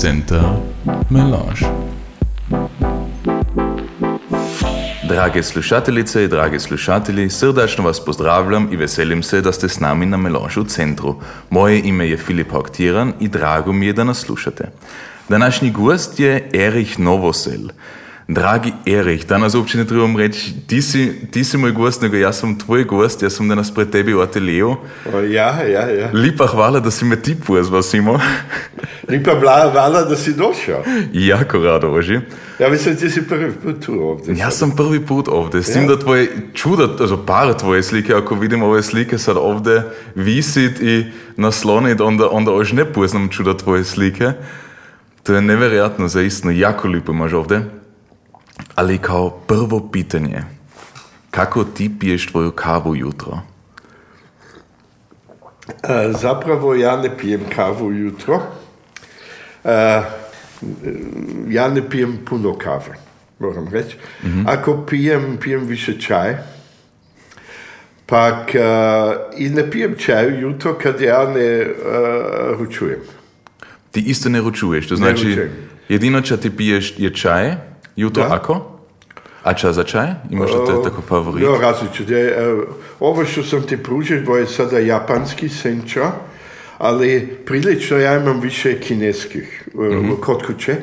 Center Melange. Drage slušateljice i dragi slušatelji, srdačno vas pozdravljam i veselim se da ste s nami na Melange u centru. Moje ime je Filip Hauktiran i drago mi je da nas slušate. Današnji gost je Erich Novosel. Dragi Erich, danas uopće ne trebam reći, ti si, ti si moj gost, nego ja sam tvoj gost, ja sam danas pred tebi u ateliju. Ja, ja, ja. Lipa hvala da si me ti pozvao, Simo. Lipa hvala da si došao. Jako rado, Oži. Ja mislim ti si prvi put tu ovdje. Ja sam prvi put ovdje, s tim da tvoje čudo, also par tvoje slike, ako vidim ove slike sad ovdje visit i naslonit, onda, onda još ne poznam čudo tvoje slike. To je nevjerojatno, zaistno, jako lipo imaš ovdje. Ali kao prvo pitanje, kako ti piješ tvoju kavu jutro? E, zapravo ja ne pijem kavu jutro. E, ja ne pijem puno kave, moram reći. Ako pijem, pijem više čaj. Pak e, i ne pijem čaj jutro kad ja ne e, ručujem. Ti isto ne ručuješ, to znači ručujem. jedino čo ti piješ je čaj, jutro Da. ako? A čas za čaj? Imaš li te tako favorit? No, različito. je. E, Ovo što sam ti pružio, je sada japanski senča, ali prilično ja imam više kineskih e, kod kuće.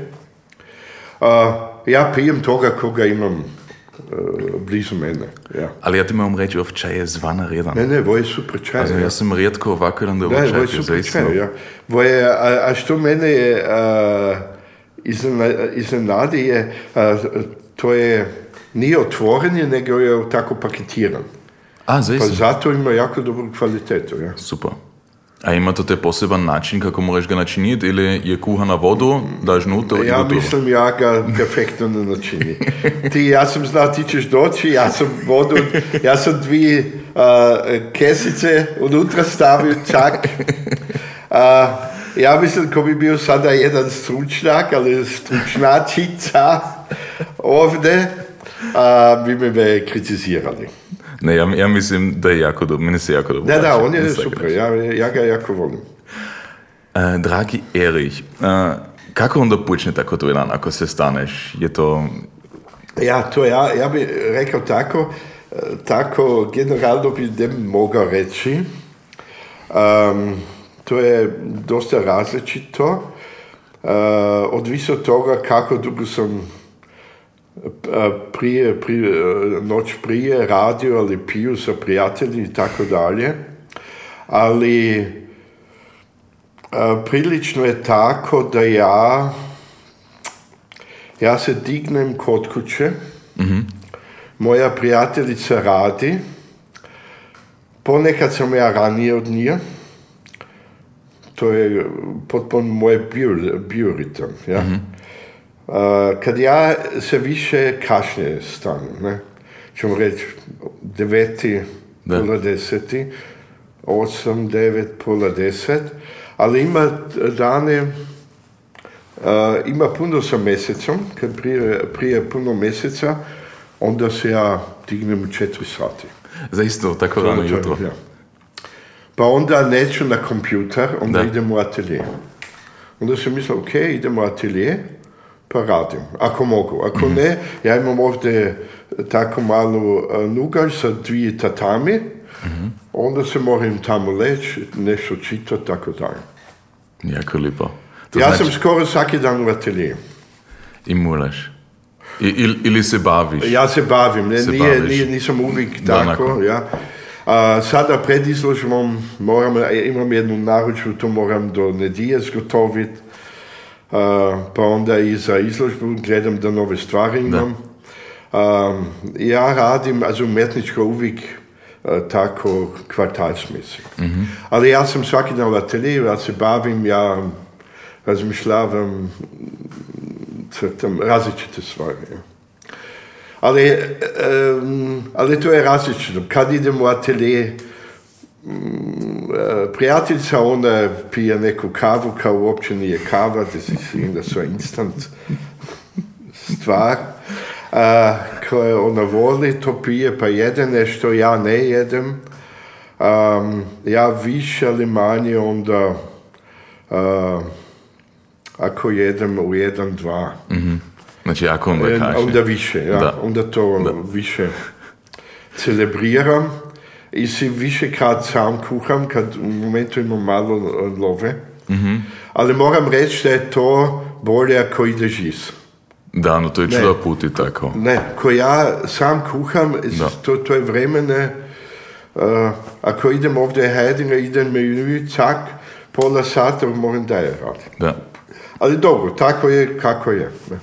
Ja pijem toga koga imam e, blizu mene. Ja. Ali ja ti moram reći, ov čaj je zvana redan. Ne, ne, ovo je super čaj. Also, ja. ja sam rijetko ovako jedan da ovo čaj čaj, ja. Ovo je, a, a što mene je a, iznena- iznenadi je, a, to je nije otvoren, nego je tako paketiran. A, Pa zaistno. zato ima jako dobru kvalitetu, ja. Super. A ima to te poseban način kako moraš ga načiniti ili je kuha na vodu, daš nuto i Ja mislim ja ga perfektno ne načini. Ti, ja sam znao, ti ćeš doći, ja sam vodu, ja sam dvije a, kesice unutra stavio, čak. A, ja mislim, ko bi bio sada jedan stručnjak, ali stručnjačica ovdje, a, bi me kritizirali. Ne, ja, ja mislim da je jako dobro, meni se jako dobro Da, da, on je super, ja, ja ga jako volim. E, dragi Erich, e, kako onda počne tako tvoj dan ako se staneš? Je to... Ja, to ja, ja bi rekao tako, e, tako generalno bi ne mogao reći. Um, to je dosta različito. Uh, odvisno od toga kako dugo sam uh, prije, prije, uh, noć prije radio ali piju sa prijatelji i tako dalje. Ali uh, prilično je tako da ja ja se dignem kod kuće, moja prijateljica radi, ponekad sam ja ranije od nje, to je potpuno moj bio, bioritam, ja. A, kad ja se više kašnje stanem, ne, ćemo reći deveti, Da. pola deseti, osam, devet, pola deset, ali ima dane ima puno sa mesecom, kad prije, prije puno meseca, onda se ja dignem u četiri sati. Zaista tako rano jutro. ja. Pa onda neću na kompjuter, onda Da. idem u atelje. Onda sam mislio, ok, idem u atelje, pa radim, ako mogu. Ako ne, ja imam ovdje tako malu uh, nugaž sa dvije tatami, onda se moram tamo leći, nešto čitati, tako dalje. Jako lipo. To Ja znači, sam skoro svaki dan u atelje. I moraš. I, ili, se baviš. Ja se bavim, ne, Se nije, baviš. nije, nisam uvijek tako, onako. ja. A, sada pred izložbom moram, imam jednu naručbu, to moram do nedjelje zgotoviti, A, pa onda i za izložbu gledam da nove stvari imam. A, ja radim, also umetničko uvijek a, tako kvartalsmisi. Ali ja sam svaki dan u ateljeju, ja se bavim, ja razmišljavam, crtam različite stvari. Ja. Ali, em, ali to je različito. Kad idem u atelje, mm, e, prijateljica, ona pije neku kavu, kao uopće nije kava, da si da su instant stvar. A, koje ona voli, to pije, pa jede nešto, ja ne jedem. Um, ja više ali manje onda uh, ako jedem u jedan, dva. Znači, onda E, kaže. Onda više, ja. Da. Onda to više celebriram i si više kad sam kuham, kad u momentu imam malo love. Ali moram reći da je to bolje ako ide žiz. Da, no to je čuda puti tako. Ne, ko ja sam kuham, Da. to, to je vremene, uh, ako idem ovdje Heidinga, idem menü, cak, pola sata moram da je radim. Da. Ali dobro, tako je kako je. ne.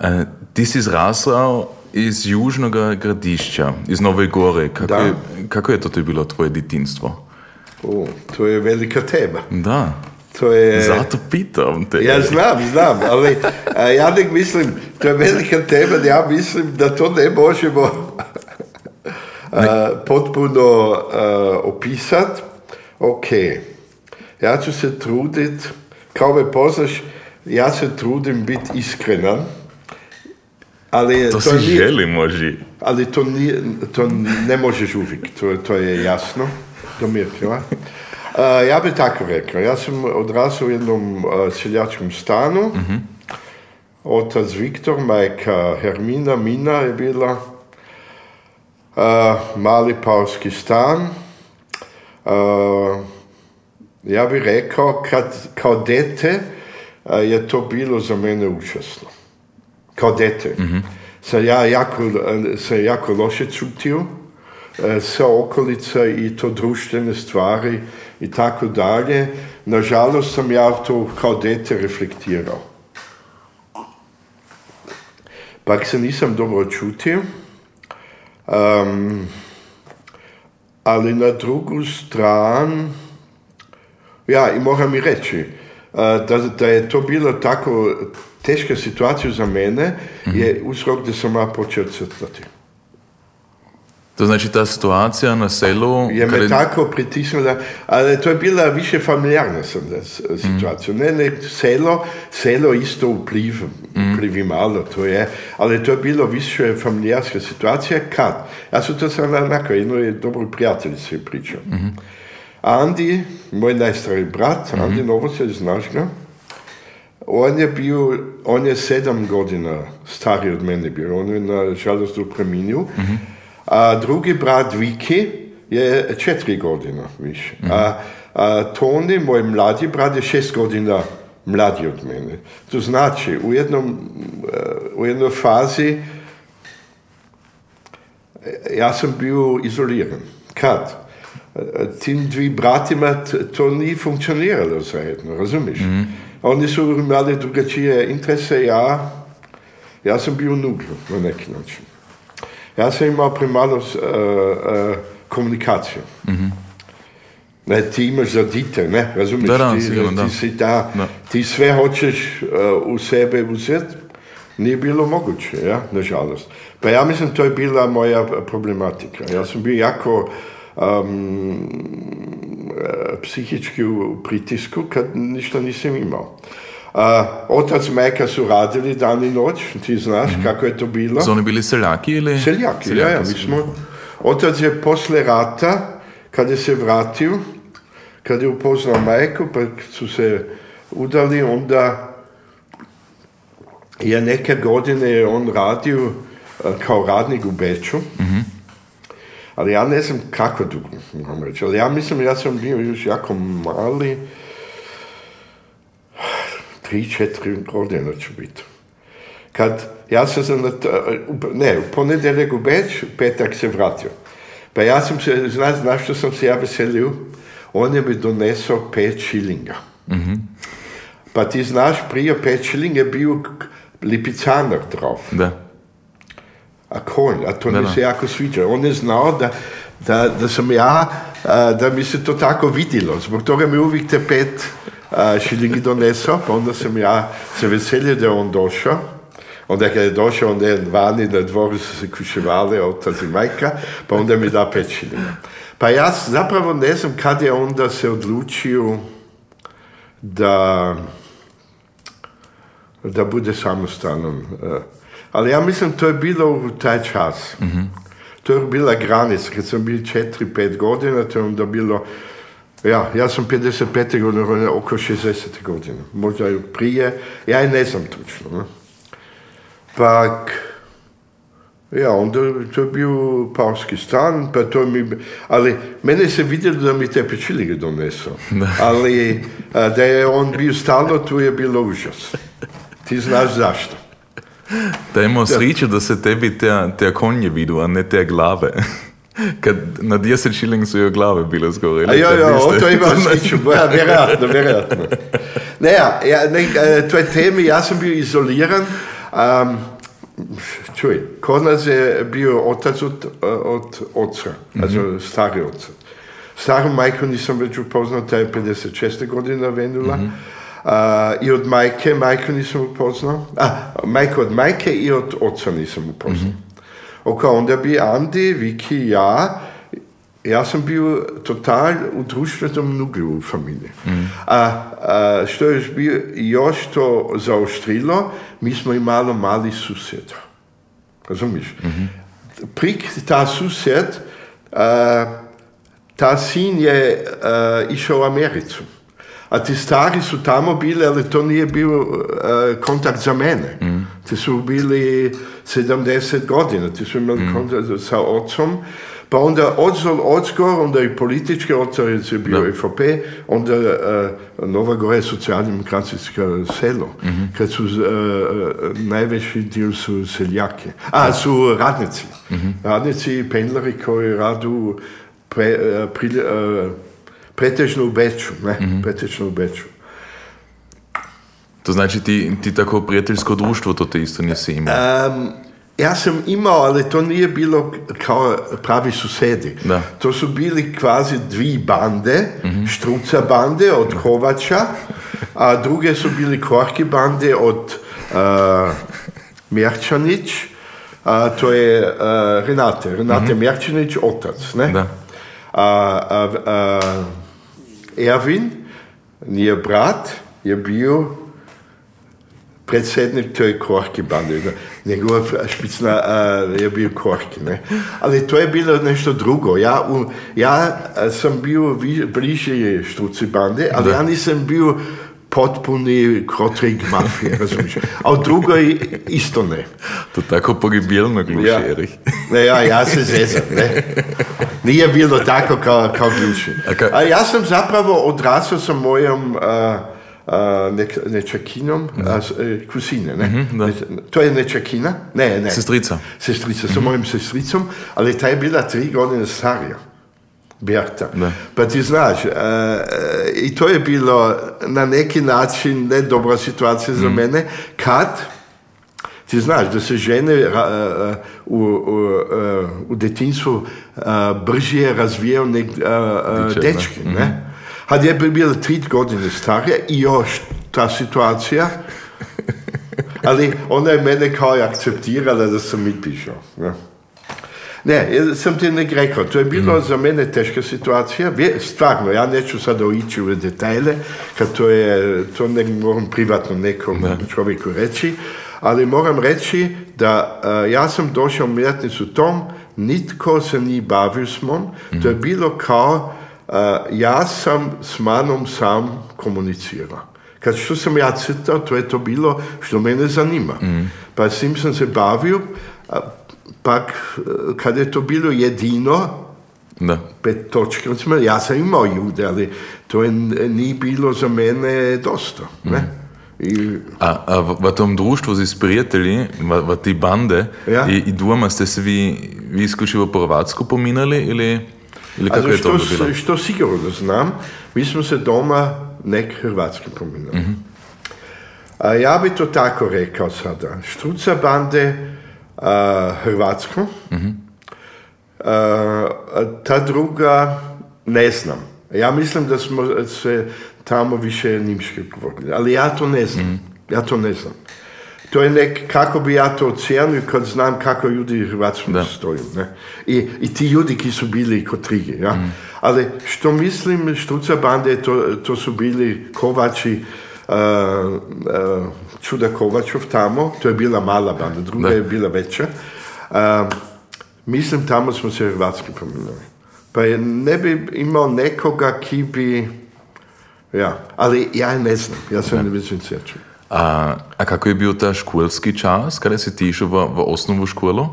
E, ti si zrasao iz južnog gradišća, iz Nove Gore. Kako, Da. je, kako je to to bilo tvoje djetinstvo? O, to je velika tema. Da, To je... zato pitam te. Ja znam, znam, ali ja nek mislim, to je velika tema, ja mislim da to ne možemo potpuno opisati. Ok, ja ću se trudit, kao me poznaš, ja se trudim biti iskrenan, ali To si nije- želi, može. ali to, nije, to ne možeš uvijek, to, to je jasno, to mi je. A, ja bi tako rekao, ja sam odrasao u jednom a, seljačkom stanu, otac Viktor, majka Hermina, Mina je bila, a, mali paoski stan. Ja bih rekao, kad, kao dete je to bilo za mene užasno kao dete. Sam ja jako, sam jako loše čutio e, sa okolica i to društvene stvari i tako dalje. Nažalost sam ja to kao dete reflektirao. Pak se nisam dobro čutio. Em, ali na drugu stranu, ja, i moram i reći, e, da, da je to bilo tako teška situacija za mene, je uzrok da sam ja počeo crtati. To znači ta situacija na selu... Je me tako pritisnula, ali to je bila više familijarna sam da, s- situacija. Ne, ne, selo, selo isto upliv, uplivi malo, to je, ali to je bilo više familijarska situacija kad, ja sam to sam onako jednoj dobroj prijateljici pričao. Andi, moj najstariji brat, Andi Novosel, znaš ga, on je bio, on je sedam godina stariji od mene bio, on je nažalost u preminju. A drugi brat Viki je četiri godina više. A, a Toni, moj mladi brat, je šest godina mlađi od mene. To znači, u, jednom, eh, u jednoj fazi eh, ja sam bio izoliran. Kad? Eh, Tim dvi bratima to nije funkcioniralo zajedno, razumiješ? Oni su imali drugačije interese, ja, ja sam bio nugl na neki način. Ja sam imao premalo uh, uh, komunikacije. Ne, ti imaš za dite, ne, razumiješ? Da, da, ti, sigurno, da. ti, si da, Da. ti sve hoćeš uh, u sebe uzeti, nije bilo moguće, ja, nažalost. Pa ja mislim, to je bila moja problematika. Ja sam bio jako um, psihički u pritisku kad ništa nisam imao. A, otac i majka su radili dan i noć, ti znaš kako je to bilo. Su oni bili seljaki ili? Seljaki, ja, ja, mi smo... Otac je posle rata, kad je se vratio, kad je upoznao majku, pa su se udali, onda je neke godine on radio kao radnik u Beču. Ali ja ne znam kako dugo, moram reći. Ali ja mislim, ja sam bio još jako mali, tri, četiri godine ću biti. Kad ja sam se, ne, u ponedjeljak u Beč, petak se vratio. Pa ja sam se, znaš, znaš što sam se ja veselio? On je mi donesao pet šilinga. Pa ti znaš, prije pet šilinga je bio lipicanar drauf. Da. A konj, a to Da, mi se jako sviđa. On je znao da, da, da sam ja, da mi se to tako vidjelo. Zbog toga mi uvijek te pet šilingi donesao, pa onda sam ja se veselio da je on došao. Onda kad je došao, onda je vani na dvoru su se kuševali, otac i majka, pa onda mi da pet šilinga. Pa ja zapravo ne znam kad je onda se odlučio da da bude samostalan. Ali ja mislim to je bilo u taj čas. To je bila granica, kad sam bio četiri, pet godina, to je onda bilo Ja, ja sam 55. godine, oko 60. godine. Možda i prije, ja i ne znam točno. Ne? Pak, ja, onda to je bio pauski stan, pa to mi, ali mene se vidjelo da mi te pečilike donesao. Ali da je on bio stalno, tu je bilo užas. Ti znaš zašto. Da imao sreću da se tebi te, te konje vidu, a ne te glave. Kad na 10 šiling su joj glave bile zgore. A jo, jo, on to ima sreću, ja, vjerojatno, vjerojatno. Ne, ja, ja, ne, e, to je temi, ja sam bio izoliran, um, čuj, kod nas je bio otac od, od oca, mm -hmm. stari oca. Staru majku nisam već upoznao, ta je 56. godina venula. Mm -hmm. Uh, I od majke, majku nisam upoznao. A, majku od majke i od oca nisam upoznao. Mm -hmm. Ok, onda bi Andi, Viki i ja, ja sam bio total u društvenom nuglu u familiji. Mm. A, a, što je bio još to zaoštrilo, mi smo imali mali susjed. Razumiješ? Mm -hmm. Prik ta susjed, a, ta sin je išao u Americu. A ti stari su tamo bili, ali to nije bio uh, kontakt za mene. Mm. Ti su bili 70 godina, ti su imali mm. kontakt sa ocom. Pa onda odzol odskor, onda i politički otac je bio no. FOP, onda uh, Nova Gora je socijaldemokratsko selo, mm -hmm. kad su uh, najveći dio su seljake. A, su radnici. Mm -hmm. Radnici i pendlari koji radu pre, uh, pri, uh, pretežno u Beču, ne, -hmm. pretežno u Beču. To znači ti, ti tako prijateljsko društvo to te isto nisi imao? Um, ja sam imao, ali to nije bilo kao pravi susedi. Da. To su bili kvazi dvi bande, mm -hmm. štruca bande od Kovača, a druge su bili korki bande od uh, Mjerčanić, a to je uh, Renate, Renate mm -hmm. Mjerčanić, otac, ne? Da. A, a, a, Erwin, nije brat, je bio predsjednik toj Korki bande. Njegova špicna uh, je bio Korki. Ne? Ali to je bilo nešto drugo. Ja, u, ja sam bio bliže Štruci bande, ali da. ja nisam bio potpuni krotrik mafije, razumiješ? A od drugoj isto ne. To tako pogibilno gluši, ja. Erich. Ne, ja, ja se zezam, ne. Nije bilo tako kao, kao gluši. A, ja sam zapravo odrasao sa mojom uh, uh, ne, nečakinom, mm uh, kusine, ne? Mm -hmm, to je nečakina? Ne, ne. Sestrica. Sestrica, sa mm -hmm. mojim sestricom, ali ta je bila tri godine starija. Berta. Da. Pa ti znaš, uh, i to je bilo na neki način ne dobra situacija za mm. mene, kad ti znaš da se žene uh, u, u, uh, u detinstvu brže razvijaju nek dečki, ne? Mm. Had je bila tri godine starija i još ta situacija, ali ona je mene kao akceptirala da sam mi pišao. Ne? Ne, sam ti nek rekao, to je bilo mm. za mene teška situacija, stvarno, ja neću sada ići u detajle, kad to je, to ne moram privatno nekom ne. čovjeku reći, ali moram reći da uh, ja sam došao u mjetnicu tom, nitko se nije bavio s mnom, mm. to je mhm. bilo kao, uh, ja sam s manom sam komunicirao. Kad što sam ja citao, to je to bilo što mene zanima. Mm. Pa s tim sam se bavio, pak kad je to bilo jedino, da. pet točke, ja sam imao jude, ali to je, nije bilo za mene dosta. Ne? Mm. I... A, a v tom društvu z prijatelji, v, v tej bande, ja? i, i dvoma ste se vi, vi isključivo po Hrvatsku pominali ili, ili kako also, je to što, bilo? Što sigurno znam, mi smo se doma nek Hrvatski pominali. Mm -hmm. A ja bi to tako rekao sada. Štruca bande, Hrvatsku. Mm-hmm. Uh, ta druga ne znam. Ja mislim da smo se tamo više nimški govorili, ali ja to ne znam. Mm-hmm. Ja to ne znam. To je nek, kako bi ja to ocijenio kad znam kako ljudi u Hrvatskom stoju. Ne? I, I ti ljudi ki su bili kod Rige. Ja? Mm. Ali što mislim, Štuca bande, to, to su bili Kovači, Čuda Kovačov tamo, to je bila mala banda, druga da. je bila veća. Uh, mislim, tamo smo se hrvatski pominjali. Pa je, ne bi imao nekoga ki bi... Ja, ali ja ne znam, ja se ne vidim sjećam. A, a kako je bio ta školski čas, kada si ti išao v, v osnovnu školu?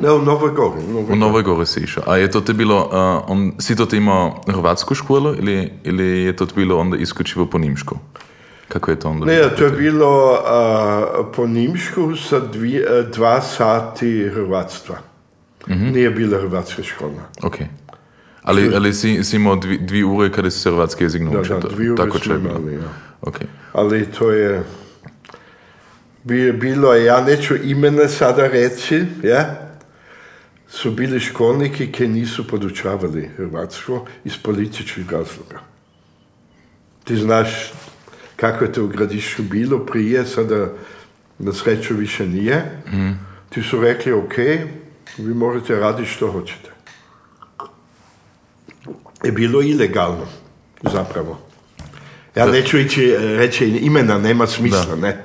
Ne, u Novoj Gori. u Novoj Gori. Novoj Gori si išao. A je to te bilo, a, on, si to te imao hrvatsku školu ili, ili je to te bilo onda isključivo po nimšku? Kako je to onda? Ne, to je bilo a, po Nimšku sa dvi, a, dva sati hrvatstva. Nije bila hrvatska škola. Ok. Ali, ali si, si imao dvi, dvi ure kada si se hrvatski jezik Da, naučio? da, to- dvije ure Tako smo imali, ja. Ok. Ali to je... bi- Bilo ja neću imena sada reći, ja? Su bili školniki koji nisu podučavali hrvatsko iz političkih razloga. Ti znaš kako je to u gradišću bilo prije, sada na sreću više nije. Ti su rekli, ok, vi možete raditi što hoćete. Je bilo ilegalno, zapravo. Ja neću ići e, reći imena, nema smisla, ne.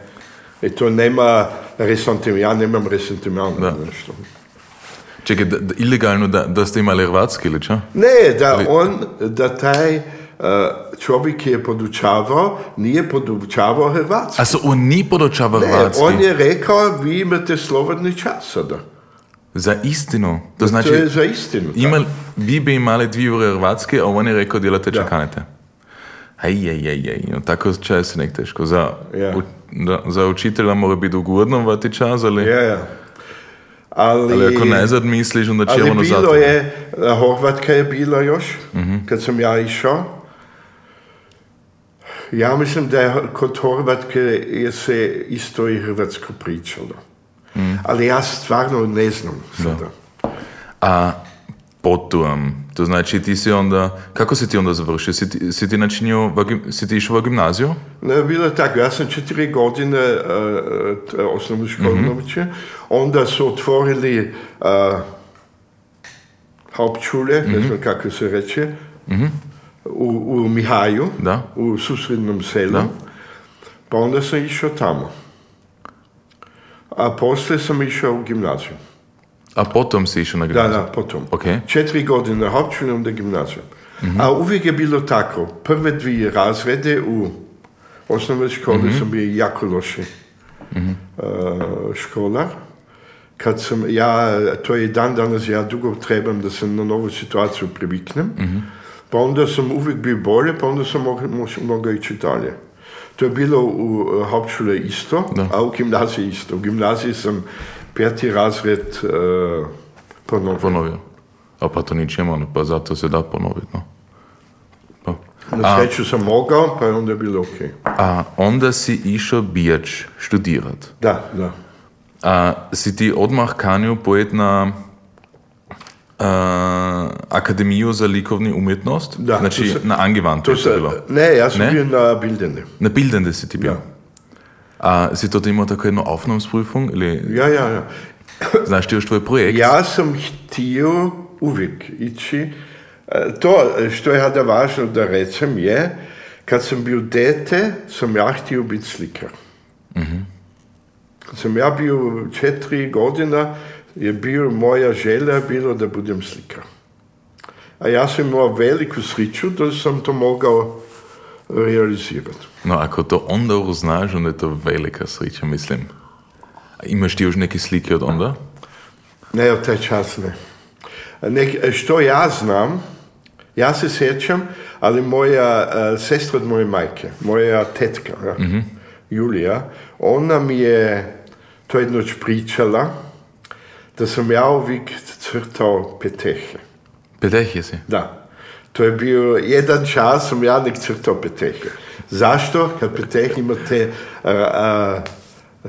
I to nema resentimenta, ja nemam resentimenta Da. na nešto. Čekaj, da, da, ilegalno da, da ste imali hrvatski ili čo? Ne, da on, da taj e, čovjek je podučavao, nije podučavao hrvatski. A so on ni podočava Ne, hrvatski? on je rekao, vi imate slobodni čas sada. Za istinu? To znači, to je za istinu. imal, vi bi imali dvi ure hrvatske, a on je rekao delate čakanete. Aj, aj, aj, aj, no tako čas je nek teško. Za, Ja. u, da, za učitelja mora biti ugodno vati čas, ali, Ja, ja. Ali, ali ako ne zad misliš, onda će ali ono bilo zato. je, a, Horvatka je bila još, Mhm. kad sam ja išao. Ja mislim da je kod Horvatke je se isto i hrvatsko pričalo. Mhm. Ali ja stvarno ne znam sada. A potom, to znači ti si onda, kako si ti onda završio? Si ti, si ti načinio, si ti išao u gimnaziju? Ne, bilo je tako, ja sam četiri godine uh, osnovnu školu naučio, onda su otvorili uh, Hauptschule, ne znam kako se reče, u, u Mihaju, Da. u susrednom selu, Da. pa onda sam išao tamo. A poslije sam išao u gimnaziju. A potom si išao na Da, gimnaziju? da, potom. Ok. Četiri godine Hauptschule, onda gimnaziju. A uvijek je bilo tako. Prve dvije razrede u osnovnoj školi sam bio jako loši uh, školar. Kad sam, ja, to je dan danas, ja dugo trebam da se na novu situaciju priviknem. Pa onda sam uvijek bio bolje, pa onda sam mogao, mogao ići dalje. To je bilo u uh, Hauptschule isto, Da. a u gimnaziji isto. U gimnaziji sam peti razred uh, ponovio. Ponovio. A pa to ničemu, pa zato se da ponoviti, no. Pa. Na sreću sam mogao, pa je onda bilo ok. A onda si išao bijač študirat. Da, da. A si ti odmah kanil pojet na a, Akademiju za likovni umjetnost? Da, Znači se- na Angewandte To je to bilo. ne, ja sam Ne? bio na Bildene. Na Bildende si ti bio. Ja. A si to imao tako jednu Aufnahmsprüfung? Ili, Ja, ja, ja. znaš ti još tvoj projekt? Ja sam htio uvijek ići. e, To što je hada važno da recem je, kad sam bio dete, sam ja htio biti slikar. Kad sam ja bio četiri godina, je bio moja želja bilo da budem slikar. A ja sam imao veliku sreću da sam to mogao realizirati. No, ako to onda uznaš, onda je to velika sreća, mislim. Imaš ti još neke slike od onda? Ne, od taj čas ne. Nek, što ja znam, ja se sjećam, ali moja uh, sestra od moje majke, moja tetka, ja, Julija, ona mi je to jednoć pričala da sam ja uvijek crtao petehe. Peteh je si. Da. To je bio jedan čas sam ja nek crtao petehe. Zašto? Kad peteh ima te uh, uh,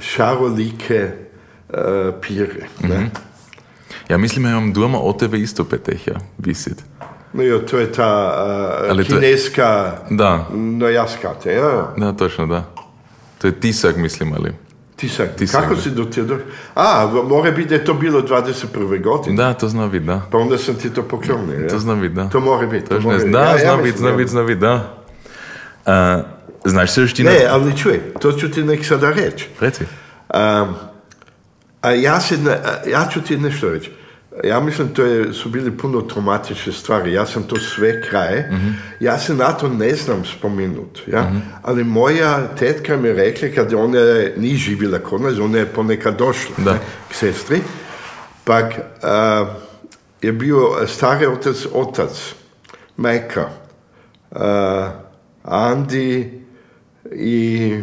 šarolike uh, pire. Ne? Ja mislim, ja imam doma od tebe isto peteh, ja, visit. No jo, to je ta Ali to je- kineska Da, no jaskate, ja, ja. da, točno, da. To je tisak, mislim, ali... Tisak. Tisak, Kako da. si do došao? A, mora biti da je to bilo 21. godine. Da, to zna biti, da. Pa onda sam ti to poklonio, ja? To zna biti, da. To mora biti. to mora biti. da, Ja- ja zna mislim, biti, zna ja. biti, zna biti, da. A, znaš se još ti Ne, na... ali čuj, to ću ti nek sada reći. Reci. Um, a ja, se, a ja ću ti nešto reći. Ja mislim to je, su bili puno traumatične stvari. Ja sam to sve kraj. Ja se na to ne znam spomenuti. Ja? Ali moja tetka mi je rekla, kad ona ni živjela kod nas, ona je ponekad došla Da. ne, k sestri, pak a, je bio stari otac, otac, majka, a, Andi i,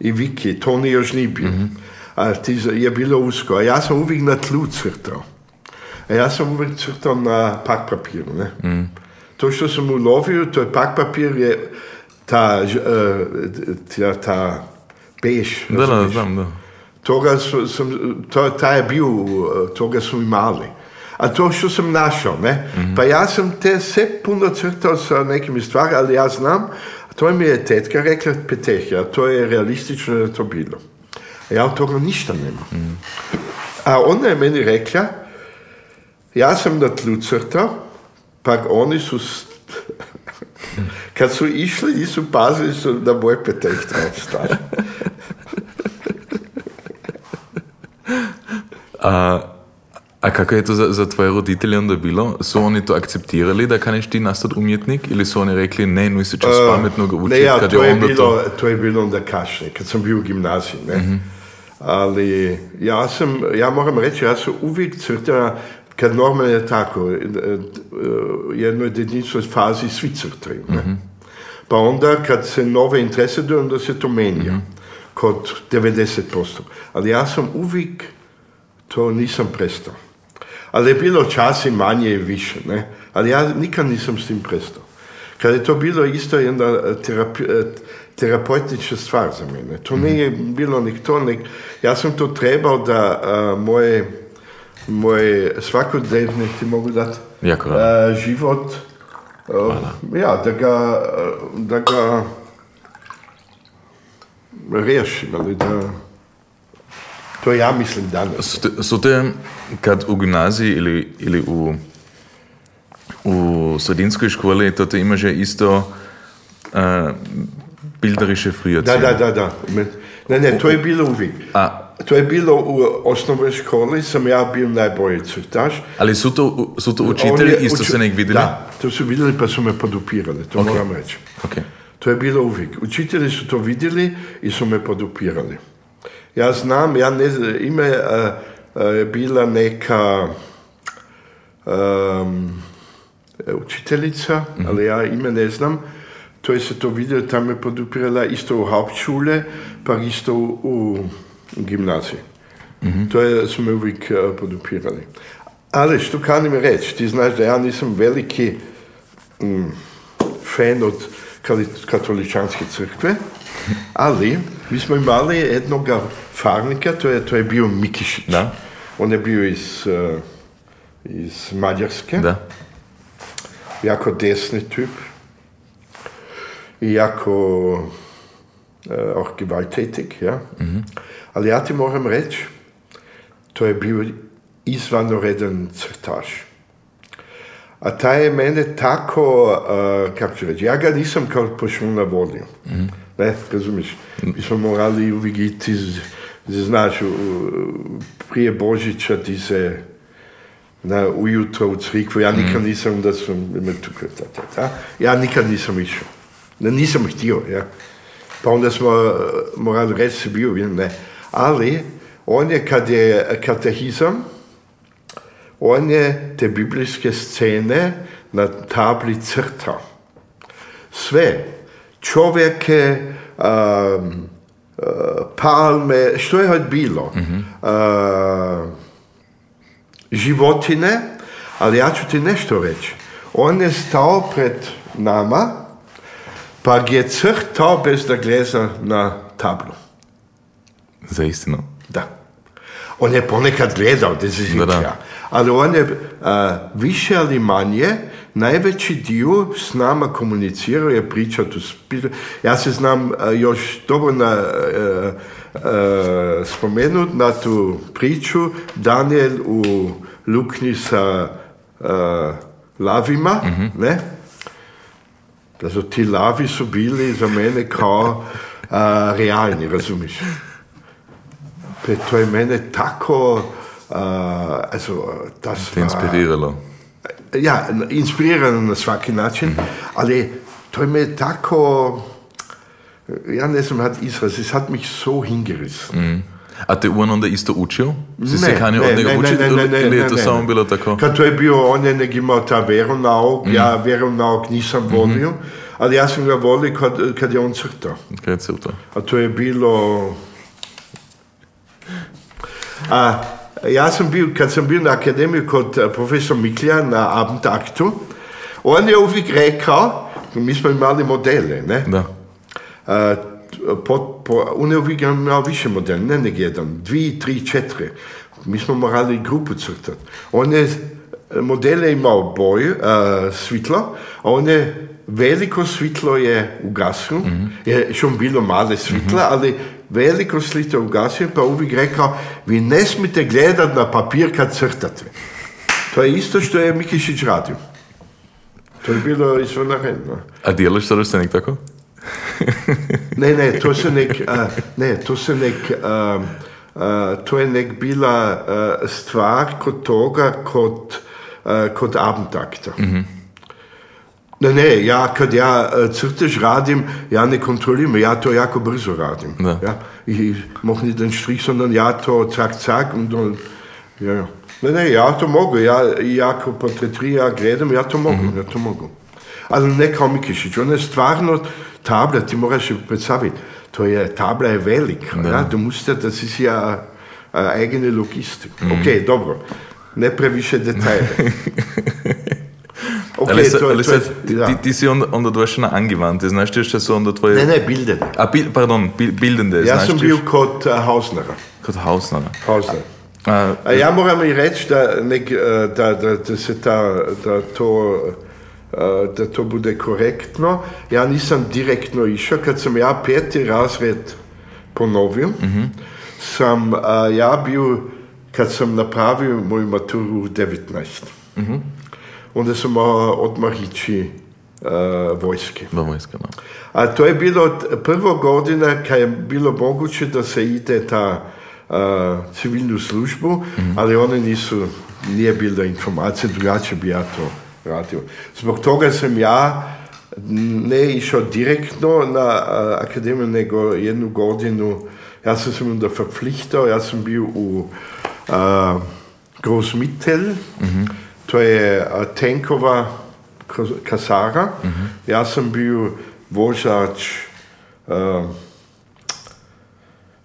i Viki, to ni još ni bio. A ti je bilo usko. A ja sam uvijek na tlu crtao. A ja sam uvijek crtao na pak papiru. Ne? To što sam ulovio, to je pak papir, je ta, ž- e, ta, ta bež. Da, da, znam, da. Toga su, sam, to, taj je bio, e, toga su imali. A to što sam našao, ne? Pa ja sam te sve puno crtao sa nekim stvari, ali ja znam, to mi je tetka rekla, Petehja, to je realistično da je to bilo. A ja od toga ništa nemam. A ona je meni rekla, ja sam na tlu crtao, pa oni su, kad su išli, nisu pazili su da moj peteh stavio. A, a kako je to za, za tvoje roditelje onda bilo? Su oni to akceptirali da kaneš ti nastati umjetnik ili su oni rekli ne, nuj se čas pametno ga učiti Ne, ja, to je bilo, to... to je bilo onda kasnije, kad sam bio u gimnaziji, ne. Ali ja sam, ja moram reći, ja sam uvijek crtao, kad normalno je tako, e, e, jednoj jedinstvenoj fazi svi crtaju, ne. Pa onda kad se nove interesuje, onda se to menja, kod 90%. Ali ja sam uvijek, to nisam prestao. Ali je bilo časi manje i više, ne? Ali ja nikad nisam s tim prestao. Kad je to bilo isto jedna terapi, terapeutična stvar za mene. To nije bilo nik to, nik, ja sam to trebao da eh, moje, moje svakodnevne, ti mogu dati, Jako eh, život, eh, ja, da ga, eh, da ga riješim, ali da, to ja mislim danas. Su te, kad u gimnaziji ili, ili u, u sredinskoj školi, to te imaže isto uh, bilderische früher Da, da, da, da. Me- Ne, ne, to je bilo uvijek. A, To je bilo u osnovnoj školi, sam ja bio najbolji crtaš. ali su to, su to učitelji je isto uči- se nek vidjeli? Da, to su vidjeli pa su me podupirali, to moram reći. Ok. To je bilo uvijek. Učitelji su to vidjeli i su me podupirali. Ja znam, ja ne znam, ime eh, eh, je bila neka em, učiteljica, ali ja ime ne znam. To je se to vidjelo, tam me podupirala isto u Hauptschule, pa isto u, gimnaziji. To je, su me uvijek eh, podupirali. Ali što kanim reći, ti znaš da ja nisam veliki mm, fan od katoličanske crkve, ali mi smo imali jednog farnika, to je, to je bio Mikišić. Da. On je bio iz, eh, iz Mađarske, Da. jako desni typ. Jako eh, auch gewalttätig, ja. Ali ja ti moram reći, to je bio izvanredan crtaš. A taj je mene tako, uh, kako ću reći, ja ga nisam kao pošuna volio. Ne, razumiješ? Mi smo morali uvijek ići, z- znaš, prije Božića ti se na, ujutro u crikvu, ja nikad nisam, da sam me tu ta, ta, ta. ja nikad nisam išao. Ne, nisam htio, ja. Pa onda smo uh, morali reći se bio, ne. Ali, on je, kad je katehizam, on je te biblijske scene na tabli crtao. Sve. Čovjeke, um, uh, palme, što je od bilo. Uh, životine, ali ja ću ti nešto reći. On je stao pred nama, pa je crtao bez da gleda na tablu. Za istinu. Da. On je ponekad gledao Da, da. dezizika, ali on je a, više ali manje najveći dio s nama komunicirao je pričao tu Ja se znam a, još dobro na, a, a, spomenut na tu priču Daniel u luknji sa a, lavima, ne? Da su ti lavi su bili za mene kao a, realni, razumiš? To je mene tako also das Te war, inspiriralo. ja, inspirirano na svaki način, ali to je me tako, ja ne znam hat izraz, es hat mich so hingerissen. A te on onda isto učio? Si se kanio ne, od njega učiti ne, ne, ili- je to ne, samo ne. bilo tako? Kad to je bio, on je nek imao ta veronauk, ja veronauk nisam volio, ali ja sam ga volio kad, kad je on crtao. Kaj je to? A to je bilo... A, ja sam bio, kad sam bio na akademiji kod eh, profesor Miklja na Abendaktu, on je uvijek rekao, mi smo imali modele, ne? Da. A, po, po, uvijek imao više modela, ne nek jedan, dvi, tri, četiri. Mi smo morali grupu crtati. On je modele imao boju, a, svitlo, a on je veliko svitlo je ugasio, je što bilo male svitla, ali veliko svitlo je ugasio, pa uvijek rekao, vi ne smijete gledati na papir kad crtate. To je isto što je Mikišić radio. To je bilo izvanredno. A dijeliš sada tako? Ne, ne, to se nek, a, ne, to se nek, a, a, to je nek bila stvar kod toga, kod, a, kod Abendakta. Ne, ne, ja kad ja a, crtež radim, ja ne kontroliram, ja to jako brzo radim. Da. Ja, ich mach nicht den Strich, sondern ja to cak, cak und dann, ja, ja. Ne, ne, ja to mogu, ja, ja ako portretrija gledam, ja to mogu, ja to mogu. Ali ne kao Mikišić, on je stvarno tabla, ti moraš predstaviti, to je, tabla je velika, ja, musst ja, das ist ja äh, eigene Logistik. Ok, dobro, ne previše detajle. Ok, ali se, to, ali to je, sad, da. ti, ti si onda, onda došao na angivante, znaš ti su onda tvoje... Ne, ne, bildene. A, bil, pardon, bil, bildende, Ja znaš sam ti bio kod uh, Hausnera. Kod Hausnera. Hausner. A, A ja moram i reći da, nek, eh, da, da, da se ta, da to eh, da to bude korektno. Ja nisam direktno išao, kad sam ja peti razred ponovio, sam eh, ja bio, kad sam napravio moju maturu u 19. Onda sam morao odmah ići eh, vojske. do vojska, no. A to je bilo od prvo godina kad je bilo moguće da se ide ta a, civilnu službu, ali one nisu, nije bila informacija, drugačije bi ja to radio. Zbog toga sam ja ne išao direktno na a, akademiju, nego jednu godinu, ja sam se onda verpflichtao, ja sam bio u a, Großmittel, to je a, tenkova ko- kasara, ja sam bio vožač,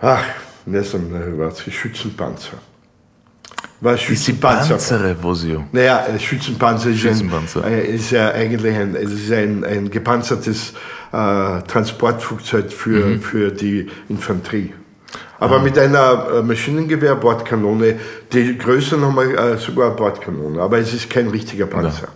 ah, ne znam na hrvatski, Schützenpanzer. Was Schützenpanzer? pancere vozio. Naja, äh, Schützenpanzer ist, Schützenpanzer. Ein, äh, ist ja eigentlich ein, es ist ein, ein gepanzertes äh, Transportflugzeug für, für die Infanterie. Aber mit einer äh, Maschinengewehr, Bordkanone, die Größe nochmal äh, sogar Bordkanone, aber es ist kein richtiger Panzer.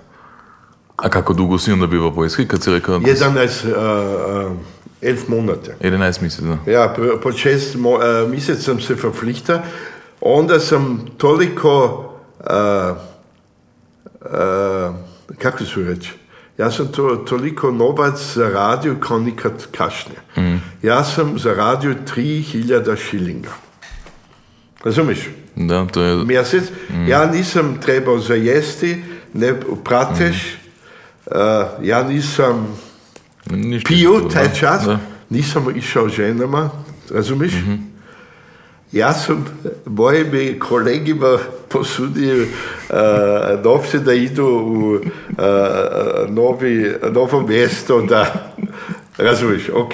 A kako dugo si onda bio u vojski, kad si rekao... da si- Jedan ist äh, äh, elf Monate. 11 mjeseci, da. Ja, po, po šest mo, uh, mjesec sam se verpflichta, onda sam toliko, uh, uh, kako su reći, ja sam to, toliko novac zaradio kao nikad kašnje. Ja sam zaradio 3000 šilinga. Razumiješ? Da, to je... Mjesec. Ja nisam trebao za jesti, ne prateš, uh, ja nisam Ništa pio taj čas, Da. nisam išao ženama, razumiš? Ja sam mojim kolegima posudio uh, novce da idu u uh, novi, novo mjesto, da, razumiš, ok.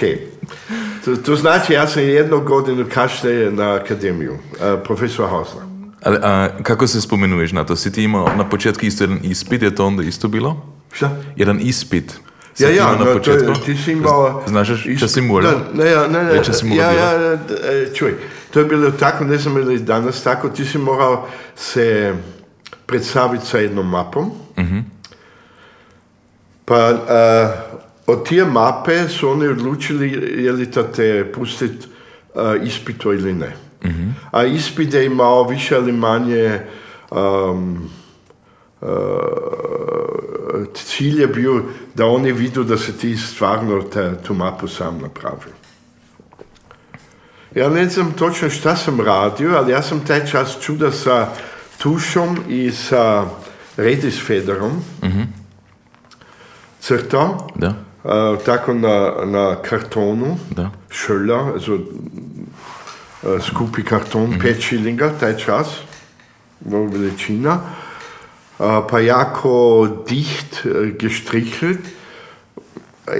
To, to znači, ja sam jednu godinu kasnije na akademiju, uh, profesor Hausner. Ali, a, kako se spomenuješ na to? Si ti imao na početku isto jedan ispit, je to onda isto bilo? Šta? Jedan ispit. Ja, ja, na no, to početku? je, ti si imao... Znaš čo si morao? Da, ne, ja, ne, ne, Već si ja, ja, d- e, čuj, to je bilo tako, ne znam je li danas tako, ti si morao se predstaviti sa jednom mapom, pa a, od tije mape su oni odlučili je li da te pustit a, ispito ili ne. A ispit je imao više ili manje um, cilj je bio da oni vidu da se ti stvarno te, tu mapu sam napravio. Ja ne znam točno šta sam radio, ali ja sam taj čas čuo da sa tušom i sa redisfederom crtao, Da, a, tako na, na kartonu, da. šölja, also a, skupi karton, pet šilinga taj čas, veličina, a, pa jako dicht e, gestrichelt.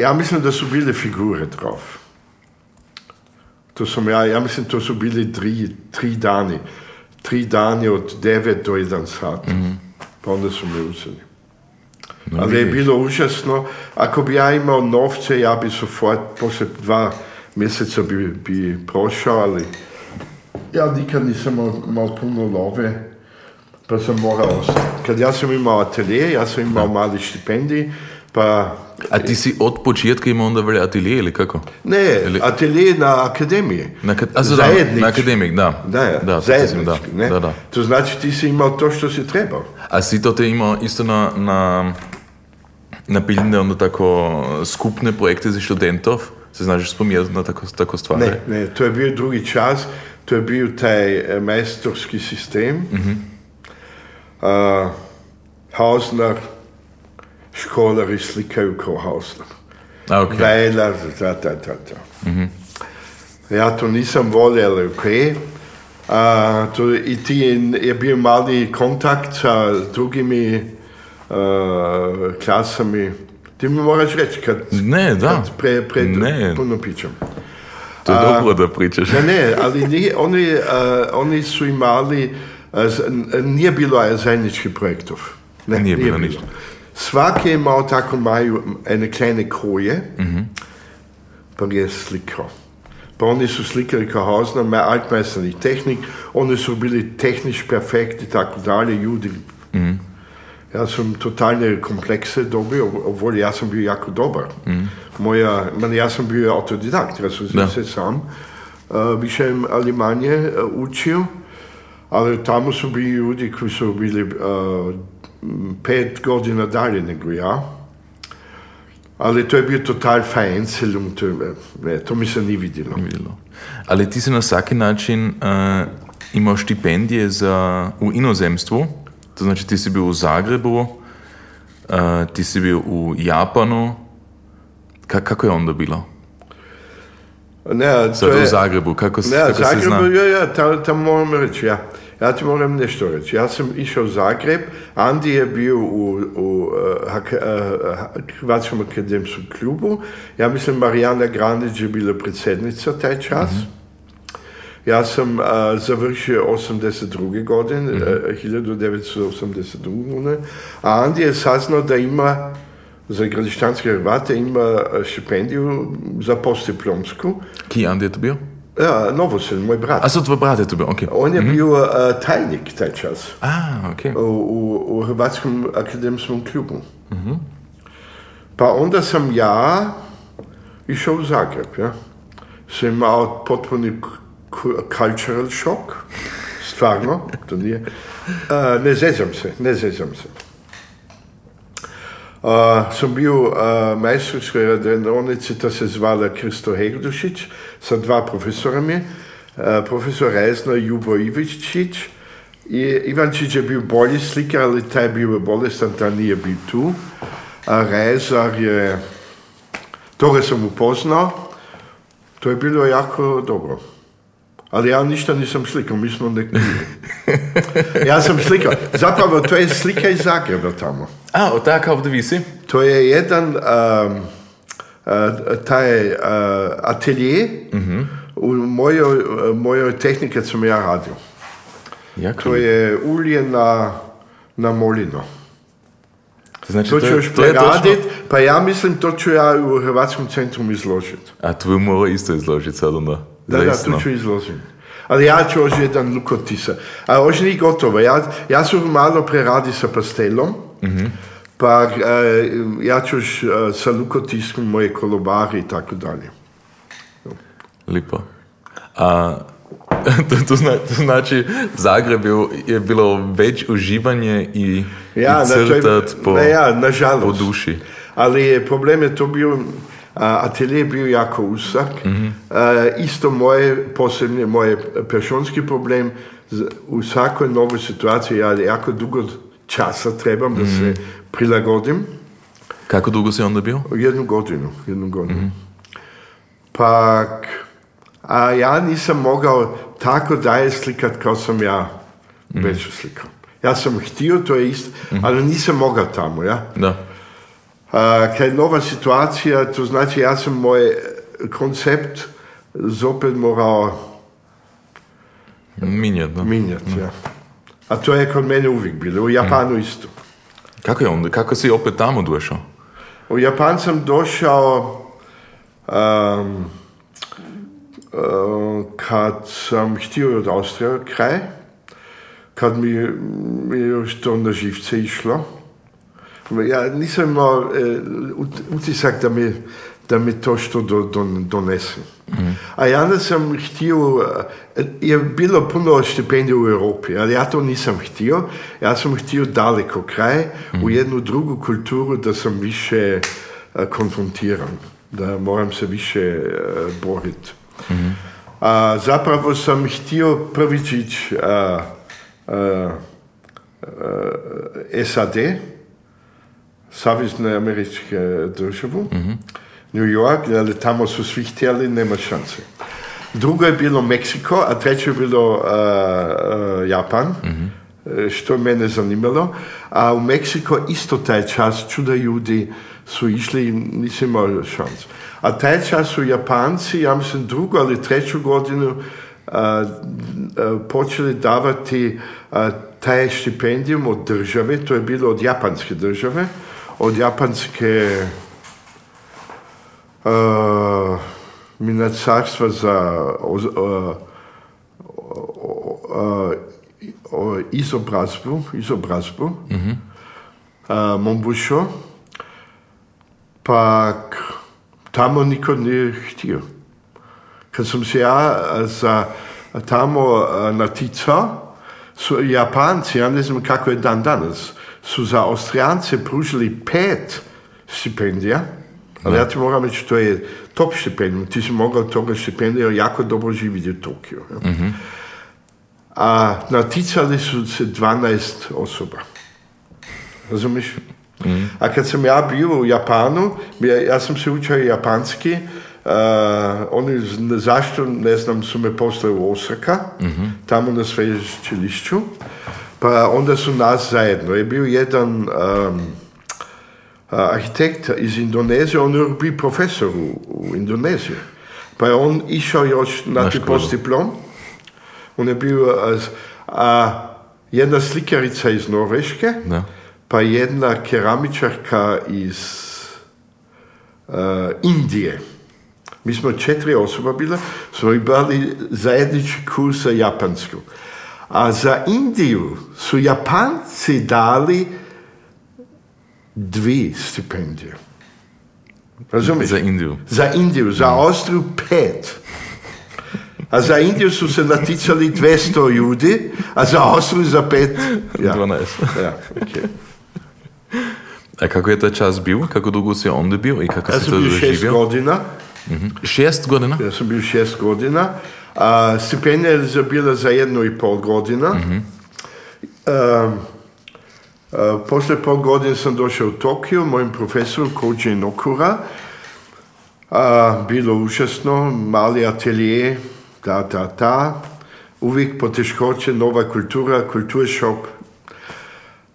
Ja mislim da su bile figure drauf. To sam ja, ja mislim to su bili tri, tri dani. Tri dani od 9 do 1 sat. Pa onda su me uzeli. No, Ali je bilo užasno. Ako bi ja imao novce, ja bi sofort, poslije dva mjeseca bi, bi prošao, ali ja nikad nisam imao puno love, pa sam morao ostati. Kad ja sam imao atelje, ja sam imao mali štipendij, pa A ti si od početka imao onda veli atelje ili kako? ne, Ili- atelje na akademiji. Na, kad, a, na akademik, da. Da, ja, da, to zajednički, da, ne? da, da. To znači ti si imao to što si trebao. A si to te imao isto na, na, na Pilinde onda tako skupne projekte za študentov? Se znaš spominjati na tako, tako stvari? Ne, ne, to je bio drugi čas, to je bio taj eh, majstorski sistem. Uh, Hausner, školari slikaju kao Hausner. A, ok. Weiler, ta, ta, ta, ta. Ja to nisam volio, ali ok. A, to, I ti je bio mali kontakt sa drugimi a, klasami. Ti mi moraš reći kad, Ne, da. kad pre, pre, Ne. puno pričam. To je A- dobro da pričaš. Ne, ne, ali nije, oni, uh, oni su imali, nije bilo zajedničkih projektov. Ne, Nije bilo ništa. Svaki je imao tako maju ene kleine koje, pa ga je slikao. Pa oni su slikali kao Hausner, med altmeisternih tehnik, oni su bili tehnički perfekti tako dalje, ljudi. Ja sam totalne komplekse dobio, obwohl ja sam bio jako dobar. Moja, man, ja sam bio autodidakt, ja sam se sam uh, više ali manje uh, učio, ali tamo su bili ljudi koji su bili uh, pet godina dalje nego ja. Ali to je total Vereinzelung, to, je- ne, to mi se ni vidjelo. Videlo. Ali ti si na vsaki način uh, imao štipendije za, u inozemstvu, to znači ti si bil v Zagrebu, uh, ti si bil v Japanu. Ka, kako je onda bilo? Ne, Sad to u je, Zagrebu, kako, Ne, kako se Zagreb, zna? ja, ja, tam, tam moram reći, ja. Ja ti moram nešto reći. Ja sam išao u Zagreb, Andi je bio u, u uh, hak- uh, Hrvatskom akademskom klubu, ja mislim Marijana Granić je bila predsjednica taj čas. Ja sam uh, završio 82. godine, uh, 1982. godine, a Andi je saznao da ima za gradišćanske Hrvate ima uh, štipendiju za postdiplomsku. Ki Andi je to bio? Ja, Novosel, moj brat. A so tvoj brat je to bio, ok. On je bio uh, tajnik taj čas A, ok. u, u, u Hrvatskom akademskom klubu. Pa onda sam ja išao u Zagreb, ja. Sam imao potpuni cultural shock, stvarno, to nije. Uh, ne zezam se, ne zezam se. Uh, sem bil uh, majstorskega delavnice, ta se zvala Kristo Hegdušič, sa dva profesorami, uh, profesor Rezno Jubo Ivičič. Ivančič je bil bolji slikar, ali ta je bil bolestan, ta nije bil tu. A Rezar je, torej sem upoznal, to je bilo jako dobro. Ali ja ništa nisam slikao, mi smo neki... ja sam slikao. Zapravo, to je slika iz Zagreba tamo. A, od taka ovdje visi? To je jedan um, uh, taj uh, atelje u mojoj, mojoj tehniki kad sam ja radio. Jako. To je ulje na, na molino. Znači, To ću je- još to točno- preradit, pa ja mislim to ću ja u Hrvatskom centru izložiti. A to bi morao isto izložiti sad onda. Da, da, tu ću izložiti. Ali ja ću još jedan lukotisa. A još nije gotovo. Ja, ja ću malo preradi sa pastelom, pa e, ja ću još e, sa lukotiskom moje kolobari i tako dalje. Lipo. A, to, to, zna, to znači, Zagreb je, je bilo već uživanje i, Ja, i crtat po, ne, ja, nažalost. po duši. Ali je problem je to bio, atelje je bio jako usak. A, isto moje posebne, moje personski problem, u svakoj novoj situaciji ja jako dugo časa trebam da se prilagodim. Kako dugo si onda bio? Jednu godinu, jednu godinu. Pak, a ja nisam mogao tako dalje slikat kao sam ja već slikao. Ja sam htio, to je isto, ali nisam mogao tamo, ja. Da. A, kad je nova situacija, to znači ja sam moj koncept zopet morao da. minjati, ja. A to je kod mene uvijek bilo, u Japanu isto. Kako je onda? Kako si opet tamo došao? U Japan sam došao um, uh, kad sam htio od Austrije kraj, kad mi, je još to na živce išlo. Ja nisam imao e, ut- utisak da mi, da mi to što do, do, donese. A ja onda sam htio, e, je bilo puno stipendija u Europi, ali ja to nisam htio. Ja sam htio daleko kraj, u jednu drugu kulturu da sam više e, konfrontiran, da moram se više e, boriti. A zapravo sam htio a, a, a, SAD, Savezne američke državu, New York, ali tamo su svi htjeli, nema šanse. Drugo je bilo Meksiko, a treće je bilo a, a, Japan, e, što je mene zanimalo. A u Meksiko isto taj čas čuda ljudi su išli i nisam imao šans. A taj čas su Japanci, ja mislim drugu ali treću godinu, a, a, počeli davati a, taj štipendijum od države, to je bilo od japanske države, od japanske uh, ministarstva za uh, uh, izobrazbu, izobrazbu uh, Mombušo, pak tamo niko nije htio. Kad sam se ja uh, za tamo naticao, su Japanci, ja ne znam kako je dan danas, su za Austrijance pružili pet stipendija, ali ja ti moram reći, to je top stipendijum, ti si mogao toga stipendija jako dobro živjeti u Tokiju. ja. A naticali su se 12 osoba. Razumiš? A kad sam ja bio u Japanu, ja, ja sam se učio japanski, uh, oni zašto, ne znam, su me poslali u Osaka, tamo na sveučilišću, pa onda su nas zajedno. Je bio jedan um, arhitekt iz Indonezije, on je bio profesor u, u Indoneziji. Pa je on išao još na, Na ti postdiplom. On je bio a, jedna slikarica iz Norveške, Da. pa jedna keramičarka iz uh, Indije. Mi smo četiri osoba bila, smo imali zajednički kurs za japansku. A za Indiju su Japanci dali dvi stipendije. Razumiješ? Za Indiju. Za Indiju, za Austriju pet. A za Indiju su se naticali 200 ljudi, a za Austriju za pet. Ja, 12. ja okej. A kako je taj čas bio? Kako dugo si onda bio i kako Ja si sam to bio šest doživio? godina. Šest godina? Ja sam bio šest godina. A stipendija je za- bila za jednu i pol godina. A, a, posle pol godine sam došao u Tokio, mojim profesorom Koji Nokura. A, bilo užasno, mali atelier, da, da, da. Uvijek poteškoće, nova kultura, kulturšok.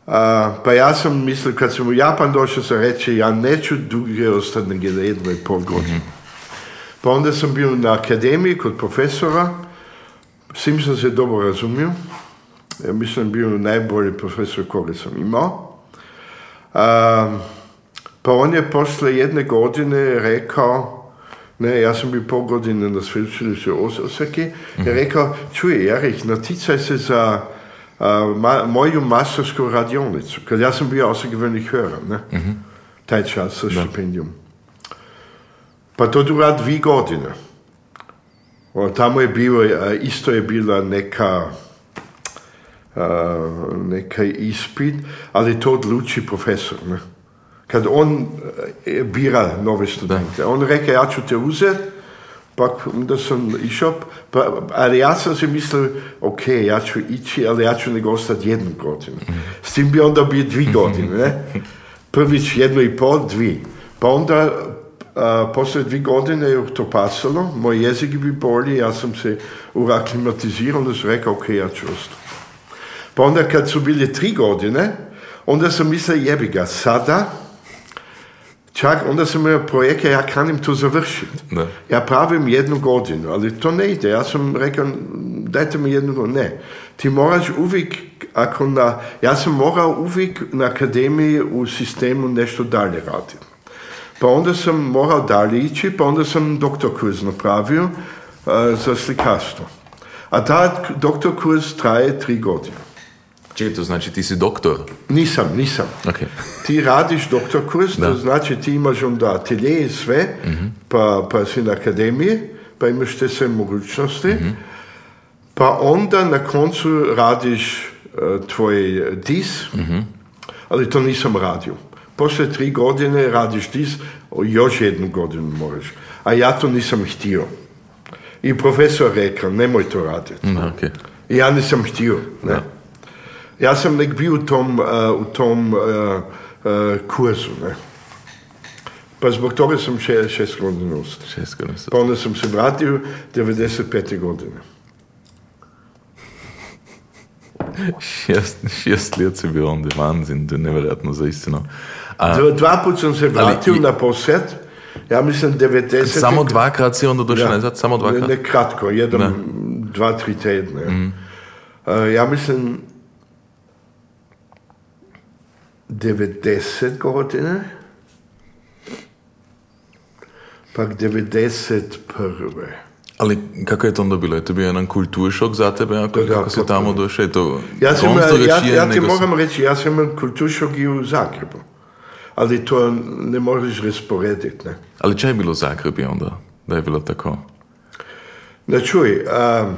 A, pa ja sam mislio, kad sam u Japan došao, sam reći, ja neću duže ostati nego jedno i pol godine. Pa onda sam bio na akademiji kod profesora, s sam se dobro razumio. Ja mislim bio najbolji profesor koga sam imao. A, pa on je posle jedne godine rekao, ne, ja sam bio pol godine na sveučilištu u je rekao, čuj, Jarek, naticaj se za a, ma- moju mastersku radionicu. Kad ja sam bio osigurani höra, ne? Taj čas sa stipendijom. Pa to dura dvi godine. O, tamo je bilo, a, isto je bila neka a, neka ispit, ali to odluči profesor. Ne? Kad on e, bira nove studente. On reka, ja ću te uzeti, pak onda sam išao, pa, ali ja sam si mislio, ok, ja ću ići, ali ja ću nego ostati jednu godinu. S tim bi onda bio dvi godine, ne? Prvić jedno i pol, dvi. Pa onda, a, poslije dvi godine je to pasalo, moj jezik bi bolji, ja sam se uraklimatizirao, onda sam rekao, ok, ja ću ostati. Pa onda kad su bili tri godine, onda sam mislio, jebi ga, sada, čak onda sam imao projekt, ja kanim to završiti. Ja pravim jednu godinu, ali to ne ide. Ja sam rekao, dajte mi jednu godinu. Ne. Ti moraš uvijek, ako na, ja sam morao uvijek na akademiji u sistemu nešto dalje raditi. Pa onda sam morao dalje ići, pa onda sam doktor kurs napravio uh, za slikarstvo. A ta doktor kurs traje tri godine. Čekaj, to znači ti si doktor? Nisam, nisam. Ok. Ti radiš doktor kurs, Da. to znači ti imaš onda atelje i sve, pa, pa si na akademiji, pa imaš te sve mogućnosti, pa onda na koncu radiš uh, tvoj dis, ali to nisam radio. Poslije tri godine radiš dis, o, još jednu godinu moraš. A ja to nisam htio. I profesor rekao, nemoj to raditi. Da, ok. I ja nisam htio. Ne. Ja sam nek bio u tom, uh, u tom uh, uh, kursu. Ne. Pa zbog toga sam še, šest godina ostao. Šest godina. Pa onda sam se vratio 95. godine. Šest, šest let si bio onda, vanzin, to je nevjerojatno za istino. A, Dva, dva put sam se vratio i- na posjet. Ja mislim 90. samo dvakrat si onda došao nazad, samo Ne, dvakrat? ne kratko, jedan, Da. dva, tri tedne. Mhm. Uh, ja mislim 90 godine, pak 91. Ali kako je to onda bilo? Je to bio jedan kulturšok za tebe ako, Da, kako si tamo došao? Ja, sam, ja, ja ti moram reći, ja sam kulturšok i u Zagrebu. Ali to ne možeš rasporediti, ne. Ali če je bilo Zagrebi onda? Da je bilo tako? Da čuj, um,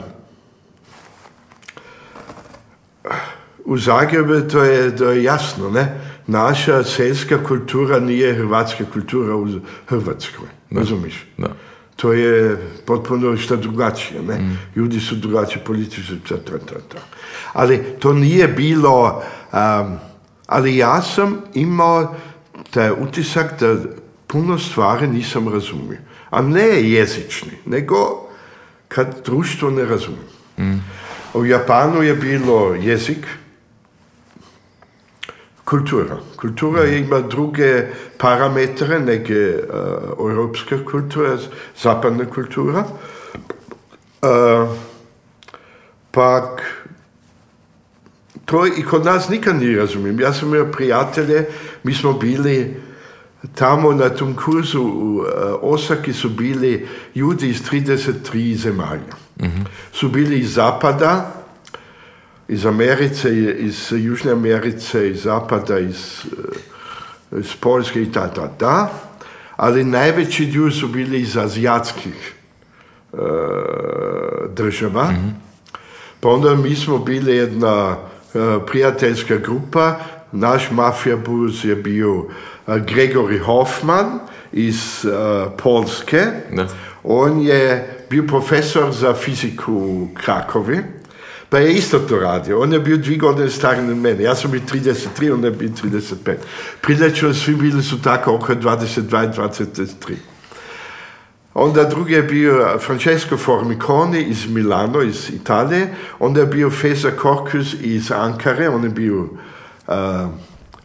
u Zagrebu to je, to je jasno, ne? Naša selska kultura nije hrvatska kultura u Hrvatskoj, razumiješ? Da. To je potpuno što drugačije, ne? Ljudi su drugačiji, politički, ta, ta, ta, ta. Ali to nije bilo, um, ali ja sam imao taj utisak da puno stvari nisam razumio. A ne jezični, nego kad društvo ne razumije. U Japanu je bilo jezik, kultura. Kultura ima druge parametre neke uh, europske kulture, zapadna kultura. Uh, pak, to i kod nas nikad nije razumijem. Ja sam imao prijatelje, mi smo bili tamo na tom kurzu u uh, Osaki su bili ljudi iz 33 zemalja. Su bili iz zapada, iz Americe, iz Južne Americe, iz zapada, iz, eh, iz Poljske i ta, ta, ta. Ali najveći dio su bili iz azijatskih eh, država. Pa onda mi smo bili jedna prijateljska grupa. Naš mafija buz je bio eh, Gregory Hoffman iz eh, Polske. Da. On je bio profesor za fiziku u Krakovi, pa je isto to radio. On je bio dvije godine stariji od mene. Ja sam bio 33, on je bio 35. Prilećali svi bili su tako oko 22 i 23. Onda drugi je bio Francesco Formiconi iz Milano, iz Italije. Onda je bio Feza Korkus iz Ankare, on je bio uh,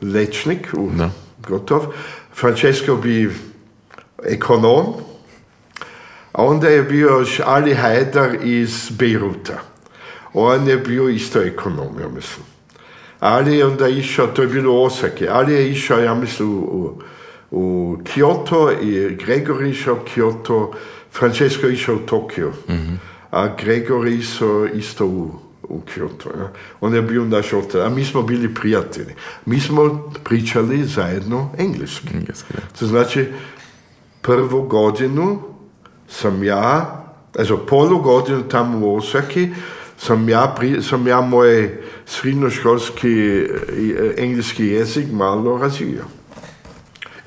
lečnik, u, Da. gotov. Francesco bi ekonom. A onda je bio Ali Hajdar iz Beiruta. On je bio isto ekonom, ja mislim. Ali je onda išao, to je bilo u Osaki, ali je išao, ja mislim, u, u Kyoto i Gregor išao u Kyoto, Francesco išao u Tokio, a Gregor išao isto u, u Kyoto. Ja. On je bio naš otac, a mi smo bili prijatelji. Mi smo pričali zajedno engleski. To znači, prvu godinu sam ja, also polu godinu tamo u Osaki, sam ja, pri, sam ja moj srednjoškolski eh, engleski jezik malo razvio.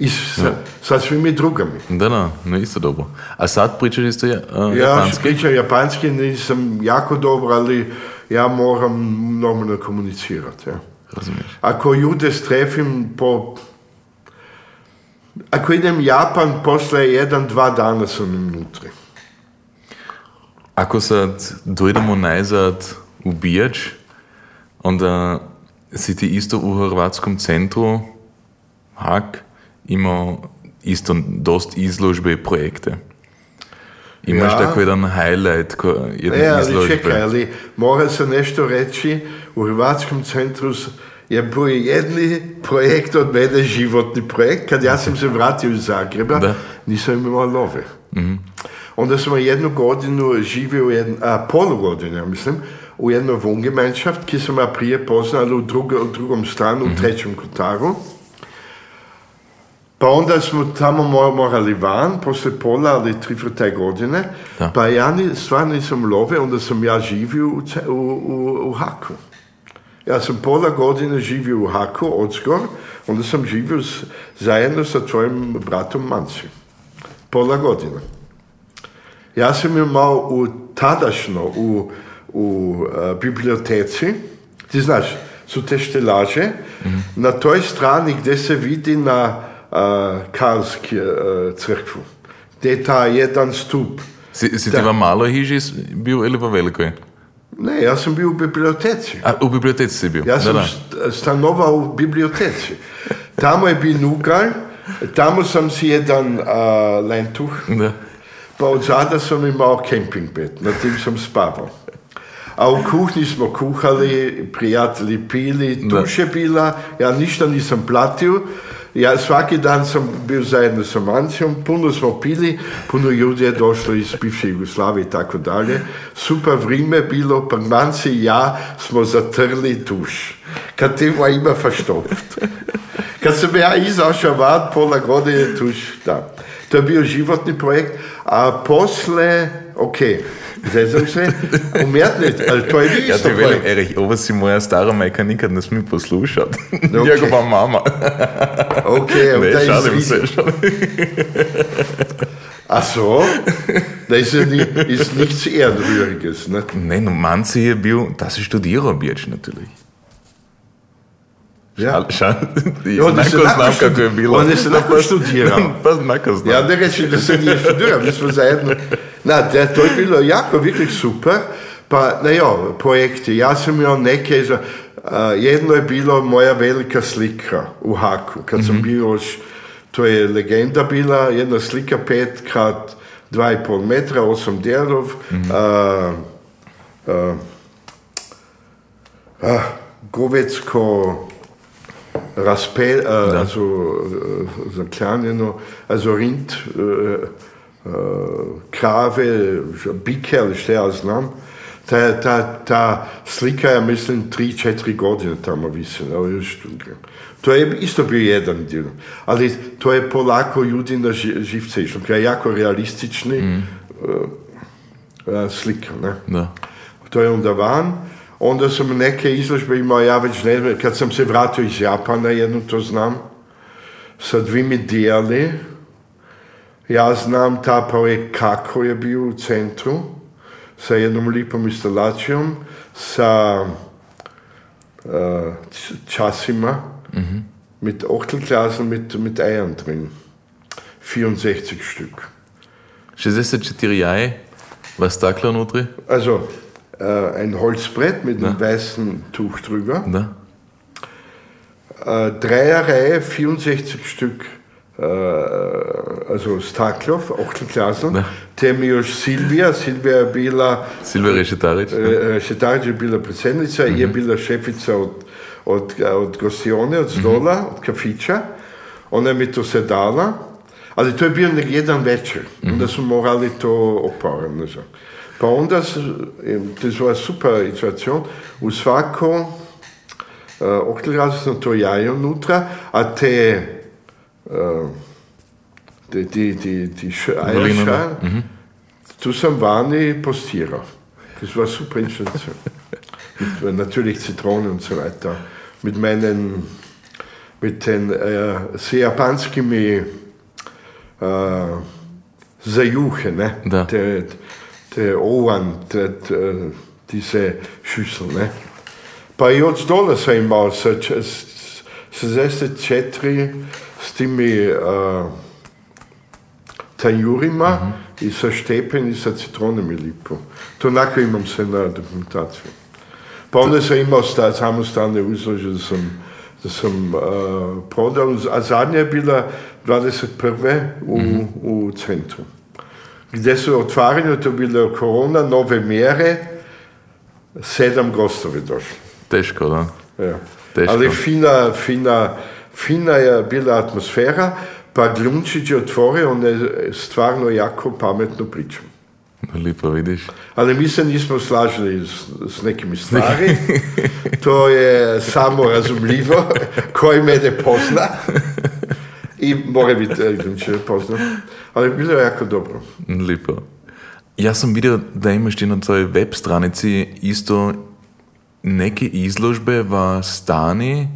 I sa, sa svimi drugami. Da, da, no isto dobro. A sad pričaš isto ja, uh, Ja japanski? pričam japanski, nisam jako dobro, ali ja moram normalno komunicirati. Ja. Razumiješ. Ako ljude strefim po... Ako idem Japan, posle jedan, dva dana sam unutra. Ako sad dojdemo najzad u Bijač, onda si ti isto u Hrvatskom centru Hak imao isto dost izložbe i projekte. Imaš Ja. tako jedan highlight, ko, jedne E, ali izložbe. čekaj, ali mora se nešto reći, u Hrvatskom centru je bio jedni projekt od mene, životni projekt, kad ja sam se vratio iz Zagreba, Da. nisam imao love. Onda sam jednu godinu živio, u jedn, a, godine, ja mislim, u jednoj Wohngemeinschaft, ki sam ja prije poznali u, drugo, u drugom stranu, u trećem kotaru. Pa onda smo tamo mo- morali van, poslije pola ali tri vrtaj godine, Da. pa ja ni, stvarno nisam love, onda sam ja živio u, u, u, u Haku. Ja sam pola godine živio u Haku, odskor, onda sam živio s, zajedno sa tvojim bratom Manci. Pola godine. Ja sam imao u tadašno u, u e, biblioteci, ti znaš, su te štelaže, na toj strani gdje se vidi na uh, Karlski e, crkvu, gdje je ta jedan stup. Si, si ti Da. v maloj hiži s- bil ili pa velikoj? Ne, ja sam bio u biblioteci. A, u biblioteci si bil? Ja sam da, da. st- stanovao u biblioteci. Tamo je bil nugar, tamo sam si jedan uh, lentuh, Da. pa od zada sam imao kemping bed, na tim sam spavao. A u kuhinji smo kuhali, prijatelji pili, Da. tuš je bila, ja ništa nisam platio, ja svaki dan sam bio zajedno sa Mancijom, puno smo pili, puno ljudi je došlo iz bivše Jugoslavije i tako dalje. Super vrijeme je bilo, pa Manci i ja smo zatrli tuš. Kad te ima verstopft. Kad sam ja izašao van, pola godine tuš, da. To je bio životni projekt, a posle, ok, zezam se, umjetnost, ali to je bio Ja isto ti velim, projekt. Erich, ovo si moja stara majka nikad ne smije poslušati. Ok. Njegova mama. Ok, ne, da šalim izvini. se. Šalim. Ach so, das ist ja nicht, ist nichts Ehrenrühriges. Ne? Ne, no, Manzi je bil, ta si študiral Bijač, natürlich. Ja. Šal, Ja, on Nako se lahko znam kako je bilo. on je se lahko študiral. pa nako znam. Ja ne rečem, da se nije študiral, mi smo zajedno. Na, da, to je bilo jako, wirklich super. Pa, na jo, projekti. Ja sam imao neke, za, a, jedno je bilo moja velika slika u Haku. Kad sam bio još, to je legenda bila, jedna slika 5 krat 2,5 metra, 8 dijelov. a, a, a, Govecko razpe, uh, also uh, zaklanjeno, also Rind, uh, krave, bike ali šta ja znam. Ta, ta, ta slika je, mislim, 3-4 godine tamo visela. To je isto bio jedan dio. Ali to je polako ljudi na ži- živce išlo. To je jako realistični uh, slika, ne? Da. To je onda van. Onda sam neke izložbe imao, ja već ne kad sam se vratio iz Japana, jednu to znam, sa dvimi dijeli. Ja znam ta projekt kako je bio u centru, sa jednom lipom instalacijom, sa uh, časima, mit Ochtelglasen mit, mit Eiern drin. 64 Stück. 64 jaje, was stakla notri? Also äh, ein Holzbrett mit einem weißen Tuch drüber. Da. Äh, Dreierreihe, 64 Stück, äh, also Staklov, Ochtelklassen. Temios Silvia, Silvia bila, Silver Rešetarić. e, Šetarđe je bila predsjednica, je bila šefica od, od, od gostione, od stola, od kafića. Ona je mi to se dala, ali to je bio nek jedan večer. Onda su morali to opraviti. Pa onda, s- e, to je bila super situacija, u svako uh, oktilrazu sam to jaje unutra, a te uh, te, ti, ti, ti š, Malinove, eierschalen, tu sam vani postirao. Das war super Installation. Mit, äh, natürlich Zitronen und so weiter. Mit meinen mit den äh, z japanskimi äh, Zajuche, ne? Da. Der, Ohren, der, der, diese Schüssel. Ne? Pa od dole sam imao sa č- s- 64 s timi uh, tanjurima i sa štepen i sa citronom i lipom. To onako imam se na dokumentaciju. Pa onda sam imao sta, samostalne uzlože da sam, da sam uh, prodao, a zadnja je bila 21. u, u centru. Gdje su otvaranje, to je bila korona, nove mjere, sedam gostovi došli. Teško, da. Ja. Teško. Ali fina, fina, fina je bila atmosfera, pa Glunčić je otvorio, on je stvarno jako pametno pričao. Lipo vidiš. Ali mi se nismo slažili s, s nekimi stvari, to je samo razumljivo, koji mene pozna. I biti eh, Glunčić pozna. Ali bilo je jako dobro. Lipo. Ja sam vidio da imaš ti na tvojoj web stranici isto neke izložbe v stani,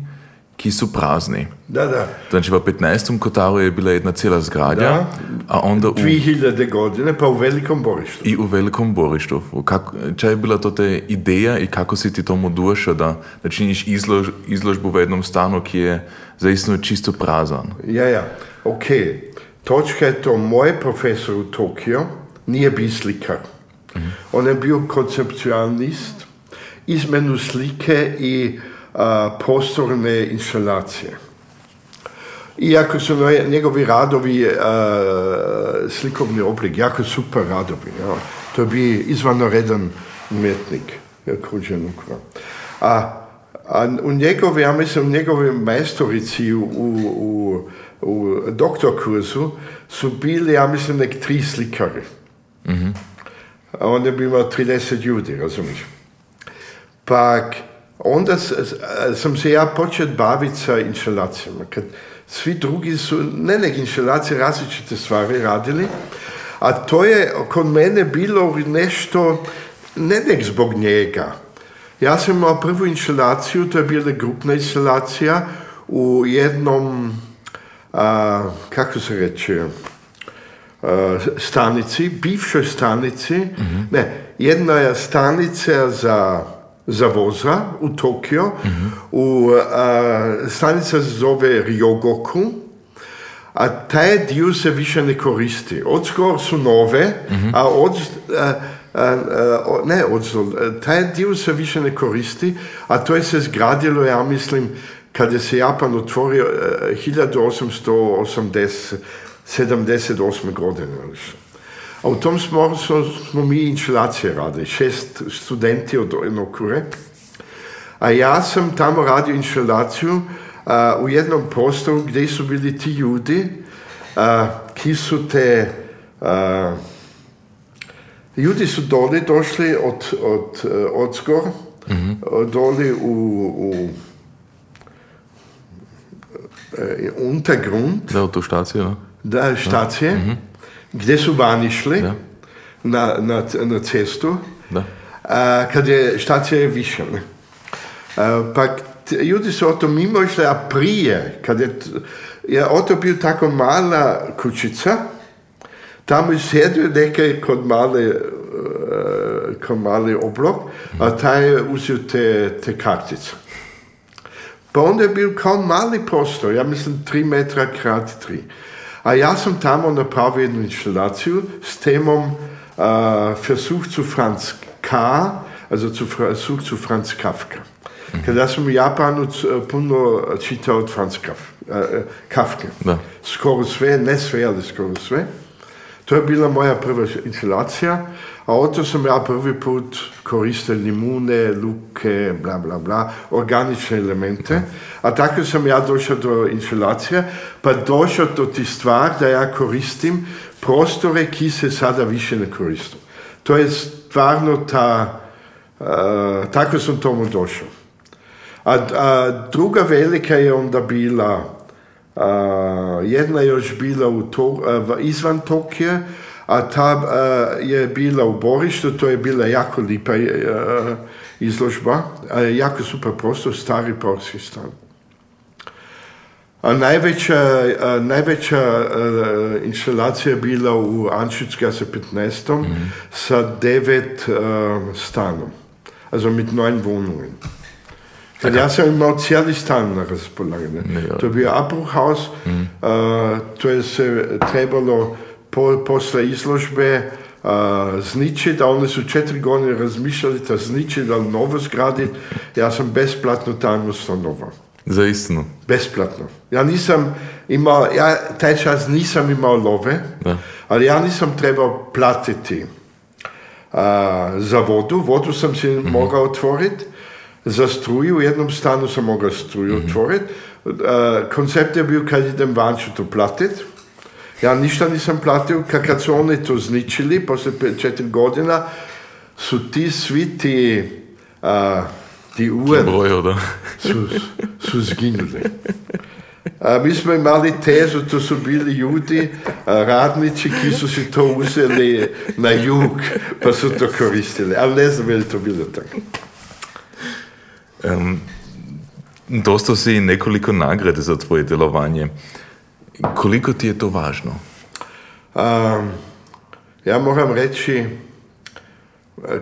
ki su prazni. Da, da. Znači, v 15. kotaru je bila jedna cijela zgradja, Da. a onda u, 2000 godine, pa u velikom borištu. i u velikom borištu. Kako, čaj je bila to te ideja i kako si ti tomu došao da, da činiš izlož, izložbu v jednom stanu, ki je zaistino čisto prazan? Ja, ja, ok. Točka je to, moj profesor u Tokio nije bio slikar. On je bio konceptualist, izmenu slike i prostorne instalacije. Iako su nje- njegovi radovi a, slikovni oblik, jako super radovi. Ja. To je bio izvanredan umjetnik, Kruđen A, a u njegove, ja mislim, u njegove majstorici u, u, u, u doktor kursu su bili, ja mislim, nek tri slikari. A on je bi imao 30 ljudi, razumiješ? Pa onda sam se ja počeo baviti sa instalacijama. Kad svi drugi su, ne nek instalacije, različite stvari radili, a to je kod mene bilo nešto, ne nek zbog njega. Ja sam imao prvu instalaciju, to je bila grupna instalacija u jednom, a, kako se reče, a, stanici, bivšoj stanici, ne, jedna je stanica za, za voza u Tokio, u, a, stanica se zove Ryogoku, a taj dio se više ne koristi. Odskoro su nove, a od, a, a, a, ne odzol, taj dio se više ne koristi, a to je se zgradilo, ja mislim, kad se Japan otvorio e, 1880, 78. godine. A u tom smo, smo, smo mi instalacije radili, šest studenti od Enokure. A ja sam tamo radio instalaciju a, u jednom prostoru gdje su bili ti ljudi a, ki su te a, ljudi su doli došli od, od, e, od skor, doli u, u e, Untergrund, Da, u tu štaciju, da? da, štacije, gdje su van išli Da. na, na, na cestu, Da. a, kad je štacija je više. Ne? A, pa ljudi su o tom mimo išli, a prije, kad je, je o to bio tako mala kućica, tamo je sjedio neke kod male, e, kod mali oblok, a taj je uzeo te, te kartice. Pa onda je bil kao mali prostor, ja mislim 3 metra krat 3. A ja sam tamo napravio jednu instalaciju s temom uh, Versuch zu Franz K., also zu Versuch zu Franz Kafka. Kada ja sam u Japanu c- puno čitao od Franz Kaf, uh, Kafke. Da. Skoro sve, ne sve, ali skoro sve. To je bila moja prva instalacija, a od to sam ja prvi put koristio limune, luke, bla bla bla, organične elemente. A tako sam ja došao do instalacije, pa došao do ti stvar da ja koristim prostore ki se sada više ne koristim. To je stvarno ta, uh, tako sam tomu došao. A, a druga velika je onda bila, a, jedna je još bila u to, v- izvan Tokije, a ta a, je bila u Borištu, to je bila jako lipa a, izložba, jako super prostor, stari porski stan. A najveća, a, najveća instalacija je bila u Anschützgasse 15. sa devet stanom. Also mit neun Wohnungen. Kad ja sam imao cijeli stan na raspolaganju. To je bio Abbruchhaus, a, to je se trebalo po, posle izložbe a, zničiti, a oni su četiri godine razmišljali da zničiti, da novo zgraditi. Ja sam besplatno stanovao. Za istinu. Besplatno. Ja nisam imao, ja taj čas nisam imao love, Da. ali ja nisam trebao platiti a, za vodu. Vodu sam si mogao otvoriti. Za struju, u jednom stanu sam mogao struju otvoriti. A, koncept je bio kad idem van ću to platiti. Ja ništa nisam platio, ka kad su oni to zničili, posle četiri godina, su ti svi ti, a, ti da. su, su zginuli. A mi smo imali tezu, to su bili ljudi, a, radnici, ki su si to uzeli na jug, pa su to koristili. Ali ne znam je li to bilo tako. Um, dostao si nekoliko nagrade za tvoje djelovanje. Koliko ti je to važno? A, ja moram reći,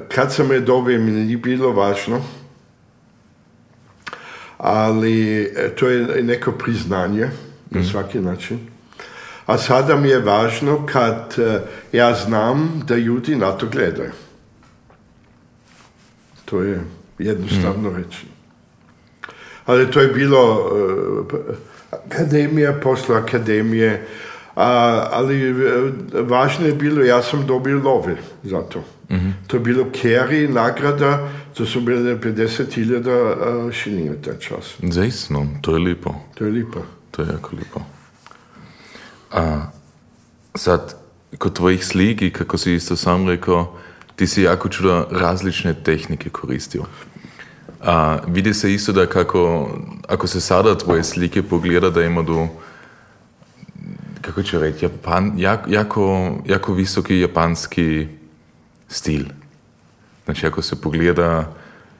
kad sam je dobio, mi nije bilo važno, ali e, to je neko priznanje na svaki način. A sada mi je važno kad e, ja znam da ljudi na to gledaju. To je jednostavno reći. Ali to je bilo e, akademija, posle akademije, a, ali e, važno je bilo, ja sam dobio love za to. To je bilo Kerry nagrada, to su bile 50.000 šilinga taj čas. Za istinu, to je lipo. To je lipo. To je jako lipo. A sad, kod tvojih slik i kako si isto sam rekao, ti si jako čudo različne tehnike koristio. A vidi se isto da kako, ako se sada tvoje slike pogleda, da ima do, kako ću reći, Japan, jak, jako, jako visoki japanski stil. Znači, ako se pogleda,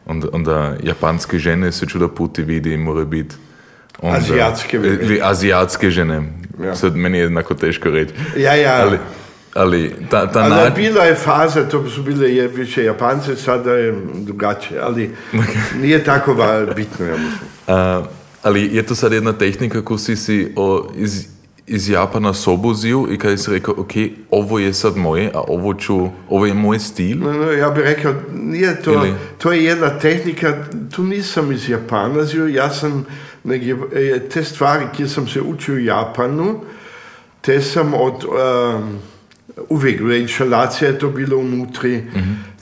onda, onda japanske žene se čudo puti vidi, mora biti onda- Azijatske. Ili azijatske žene. Ja. Sad meni je jednako teško reći. Ja, ja. Ali, ali ta, ta Ali način... bila je faza, to su bile je više Japance, sada je drugačije, ali nije tako bitno, ja mislim. A, ali je to sad jedna tehnika koju si si o, iz, iz Japana sobu zio i kada si rekao, ok, ovo je sad moje, a ovo ću, ovo je moj stil. No, no, ja bih rekao, nije to, Ili- to je jedna tehnika, tu nisam iz Japana zio, ja sam negdje, te stvari koje sam se učio u Japanu, te sam od, um, uvijek, u instalacija je to bilo unutri,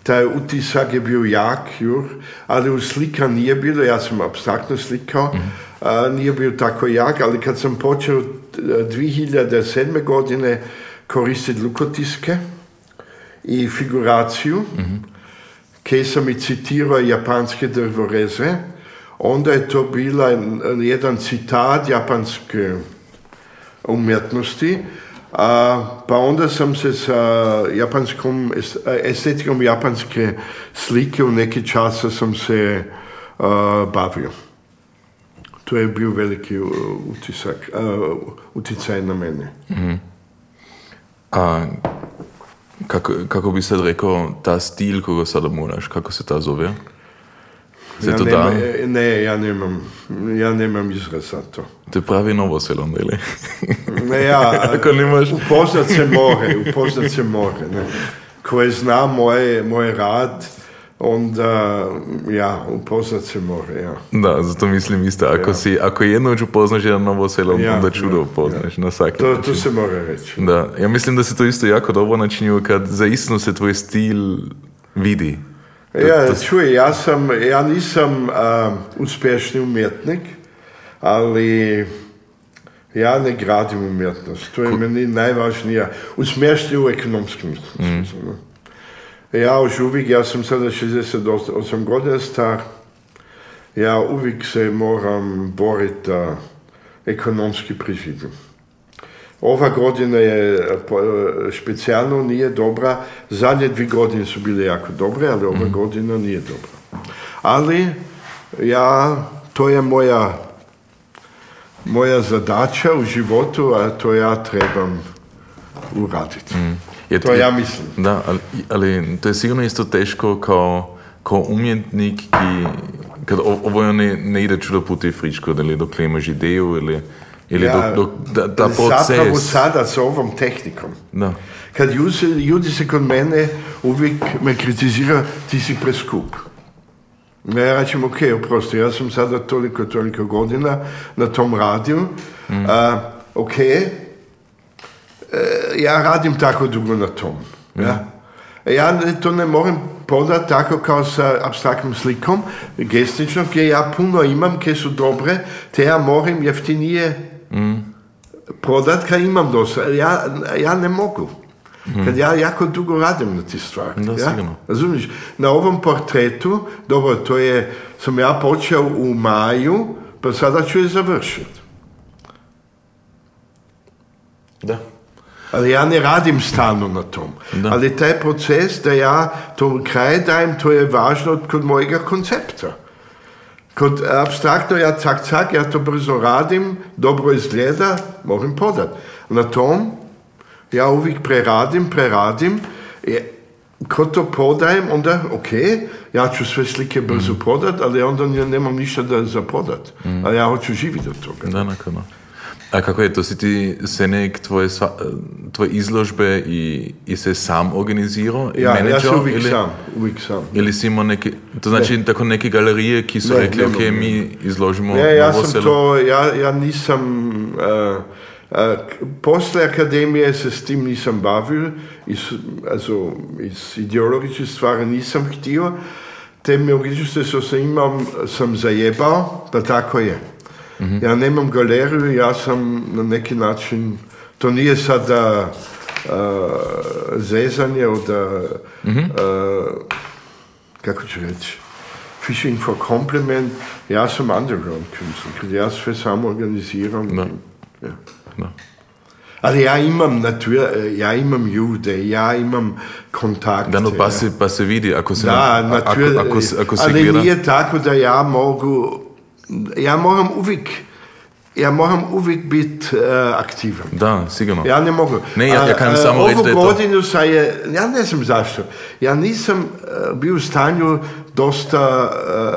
taj utisak je bio jak, jur, ali u slika nije bilo, ja sam abstraktno slikao, a, nije bio tako jak, ali kad sam počeo e, 2007. godine koristiti lukotiske i figuraciju, kaj sam i citirao japanske drvoreze, onda je to bila jedan citat japanske umjetnosti, a, pa onda sam se sa japanskom, es- estetikom japanske slike u neki časa sam se a, bavio. To je bio veliki uh, utisak, a, uticaj na mene. A kako, kako bi sad rekao, ta stil koga sada moraš, kako se ta zove? Se Ja to da? nemam, ne, ja nemam, ja nemam izraz za to. To je pravi novosel onda, ili? Ne, ja, Ako nemaš... upoznat se more, upoznat se more. Ne. Koje zna moje, moj rad, onda, ja, upoznat se more, ja. Da, zato mislim isto, ako, Ja. si, ako jednom upoznaš jedan novosel, Ja, onda čudo ja, upoznaš na svaki To, način. to se mora reći. Da, ja mislim da se to isto jako dobro načinio kad zaistino se tvoj stil vidi. Ja, čuj, ja sam, ja nisam a, uspješni umjetnik, ali ja ne gradim umjetnost. To je meni najvažnija. Uspješni u ekonomskom smislu. ne. Ja už uvijek, ja sam sada 68 godina star, ja uvijek se moram boriti da ekonomski preživim. Ova godina je specijalno nije dobra, zadnje dvije godine su bile jako dobre, ali ova godina nije dobra. Ali ja, to je moja moja zadaća u životu, a to ja trebam uraditi. Je To ja mislim. Da, ali, ali to je sigurno isto teško kao, kao umjetnik, ki, kad o- ovo ne, ne ide čudo puti fričko, ili dokle imaš ideju, ili, ili Ja, dok, dok, da, da Zapravo sada s ovom tehnikom. Da, Kad ljudi, ljudi se kod mene uvijek me kritizira, ti si preskup. Ja rečem, ok, oprosti, ja sam sada toliko, toliko godina na tom radiju. A, ok, e, ja radim tako dugo na tom. Ja, ja ne- to ne moram podati tako kao sa abstraktnom slikom, gestično, gdje ja puno imam, gdje su dobre, te ja moram jeftinije prodat kad imam dosta. Ja, ja ne mogu. Kad ja jako dugo radim na ti stvari. Da, ja? Razumiješ? Na ovom portretu, dobro, to je, sam ja počeo u maju, pa sada ću je završiti. da. Ali ja ne radim stalno na tom. Da. Ali taj proces da ja to kraj dajem, to je važno kod mojega koncepta. Kod abstraktno ja cak cak, ja to brzo radim, dobro izgleda, moram podat. Na tom ja uvijek preradim, preradim, je, kod to podajem, onda ok, ja ću sve slike brzo prodat, ali onda ja nemam ništa da za prodat. Ali ja hoću živjeti od toga. Da, nakon. A kako je, to si ti Senek tvoje, sva, tvoje izložbe i, i se sam organizirao? Ja, ja menadžer, sam uvijek ili, sam, uvijek sam. Ili si imao neke, to znači tako neke galerije ki su Ne, rekli, nemam, ok, mi izložimo Ne, ja sam selo. to, ja, ja nisam, uh, uh, poslije akademije se s tim nisam bavio, iz, also, iz ideologičnih stvari nisam htio, te mogućnosti što sam imao sam zajebao, pa tako je. Ja nemam galeriju, ja sam na neki način, to nije sada uh, zezanje od, uh, uh, kako ću reći, fishing for compliment, ja sam underground künstler, ja sve samo organiziram. Da. Ja. Da. Ali ja imam natura, ja imam ljude, ja imam kontakte. Da, no, pa ja. se, pa se vidi, ako se, Da, a- ako, ako, se- ako se ali gleda, nije tako da ja mogu, ja moram uvijek, ja moram uvijek biti uh, aktivan. da, sigurno. Ja ne mogu. Ne, ja- ja kažem a, samo reći da je to- godinu sa je, ja ne znam zašto, ja nisam uh, bio u stanju dosta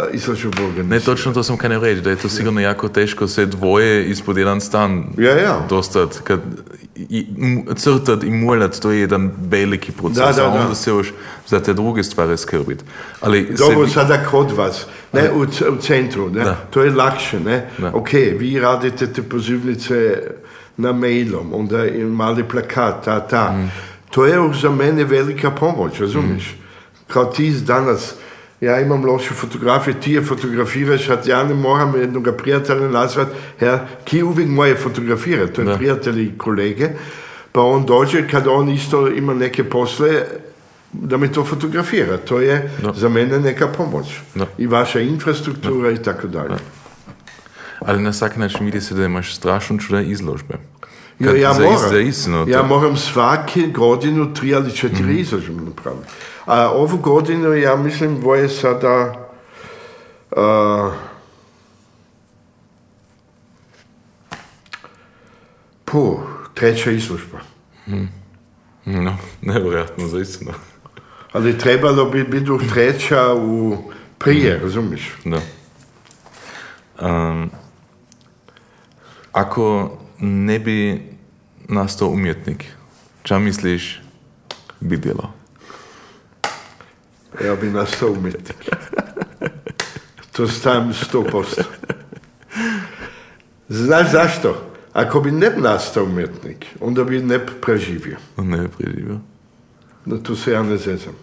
uh, izložbu Ne, organizirati. točno to sam kanio reći, da je to sigurno jako teško se dvoje ispod jedan stan Ja, ja. dostat, kad i, m- crtat i mulat, to je jedan veliki proces, Da, da, a onda da. se još za te druge stvari skrbit. Ali Dobro, se, sada kod vas, ne, u, u centru, ne, Da. to je lakše, ne. Da. Ok, vi radite te pozivnice na mailom, onda i mali plakat, ta, ta. Mm. To je za mene velika pomoć, razumiješ? Kao ti danas, ja imam loše fotografije, ti je fotografiraš, a ja ne moram jednog prijatelja nazvat, ja, ki uvijek moje fotografira, to je Da. prijatelj i kolege, pa on dođe kad on isto ima neke posle, da mi to fotografira. To je Da. za mene neka pomoć. Da. I vaša infrastruktura i tako dalje. ali na svaki način vidi se da imaš strašno čuda izložbe. Ja, Kad ja moram, za istinu, ja to- moram svake godinu tri ali četiri Mhm. izložbe napraviti. A ovu godinu ja mislim je sada uh, puh, treća izložba. No, nevjerojatno, za istinu. Ali trebalo bi biti treća u prije, razumiješ? Da. Um, ako ne bi nastao umjetnik, ča misliš bi djelao? Ja bi nastao umjetnik. To sto posto. Znaš zašto? Ako bi ne nastao umjetnik, onda bi ne preživio. Ne bi preživio. Da tu se ja ne zezam.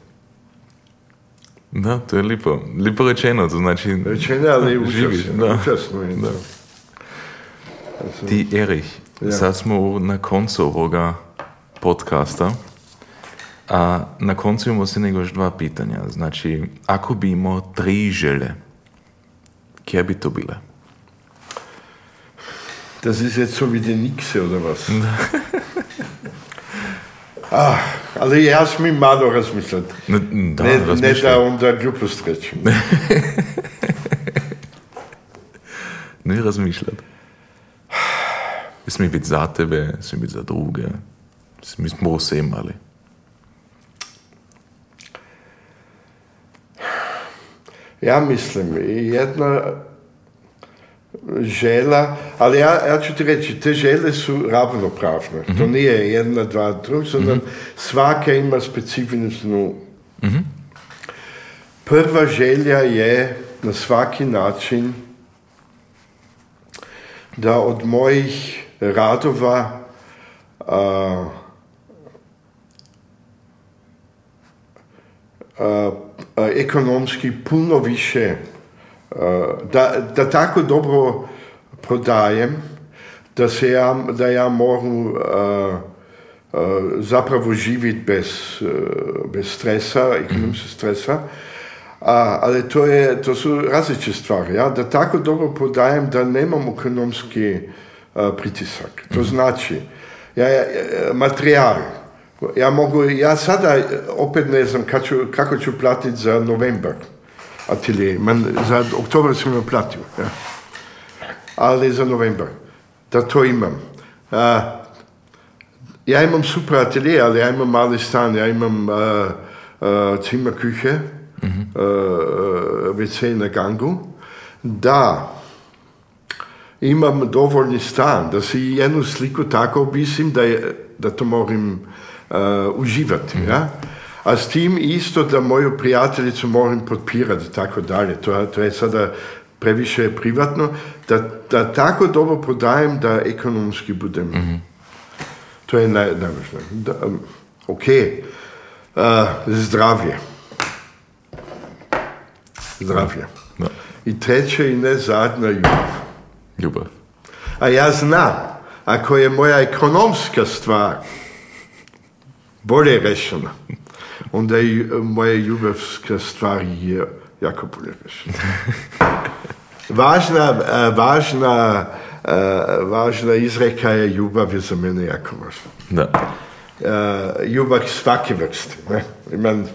Da, to je lipo. Lipo rečeno, to znači... Rečeno, ali užasno. da. Užasno je Da. to. Ti, Erich, Ja. sad smo na koncu ovoga podcasta, na koncu imamo se nego još dva pitanja. Znači, ako bi imao tri žele, kje bi to bile? Das ist jetzt so wie die Nixe oder was? ah, ali ja smim malo razmišljati. Ne, da, ne, ne razmišljaj. da onda glupost rečem. Ne razmišljati. Sme biti za tebe, sme biti za druge. Mi smo vse imali. Ja mislim, jedna žela, ali ja, ja ću ti reći, te žele su ravnopravne. Mm -hmm. To nije jedna, dva, druga, sondern mm -hmm. svaka ima specifičnu. Mm -hmm. Prva želja je na svaki način da od mojih radova a, a, a, ekonomski puno više da, da tako dobro prodajem, da, se ja, da ja mogu uh, zapravo živjeti bez, bez stresa, ekonomskog stresa. A, ali to, je, to su različite stvari. Ja? Da tako dobro prodajem da nemam ekonomski pritisak. To znači, ja, ja, materijal, ja mogu, ja sada opet ne znam ću, kako ću platiti za novembar atelier. Men za oktober sam ga platio. Ja. Ali za novembar. Da to imam. Uh, ja imam super atelier, ali ja imam mali stan, ja imam uh, uh, zimmer küche, mm -hmm. uh, WC na gangu. Da imam dovoljni stan, da si jednu sliku tako obisim, da, je, da to moram uh, uživati. Mm -hmm. ja? a s tim isto da moju prijateljicu moram podpirati i tako dalje. To, to je sada previše privatno, da, da tako dobro prodajem da ekonomski budem. Mm -hmm. To je naj, najvažnije. Da, um, ok, uh, zdravje. Zdravje. Da. I treće i ne zadnja ljubav. Ljubav. A ja znam, ako je moja ekonomska stvar bolje rešena, onda i moja ljubavska stvar je jako bolje rešena. Važna, važna, važna izreka je ljubav je za mene jako važna. Da. Ljubav svake vrste. Ne? Imam,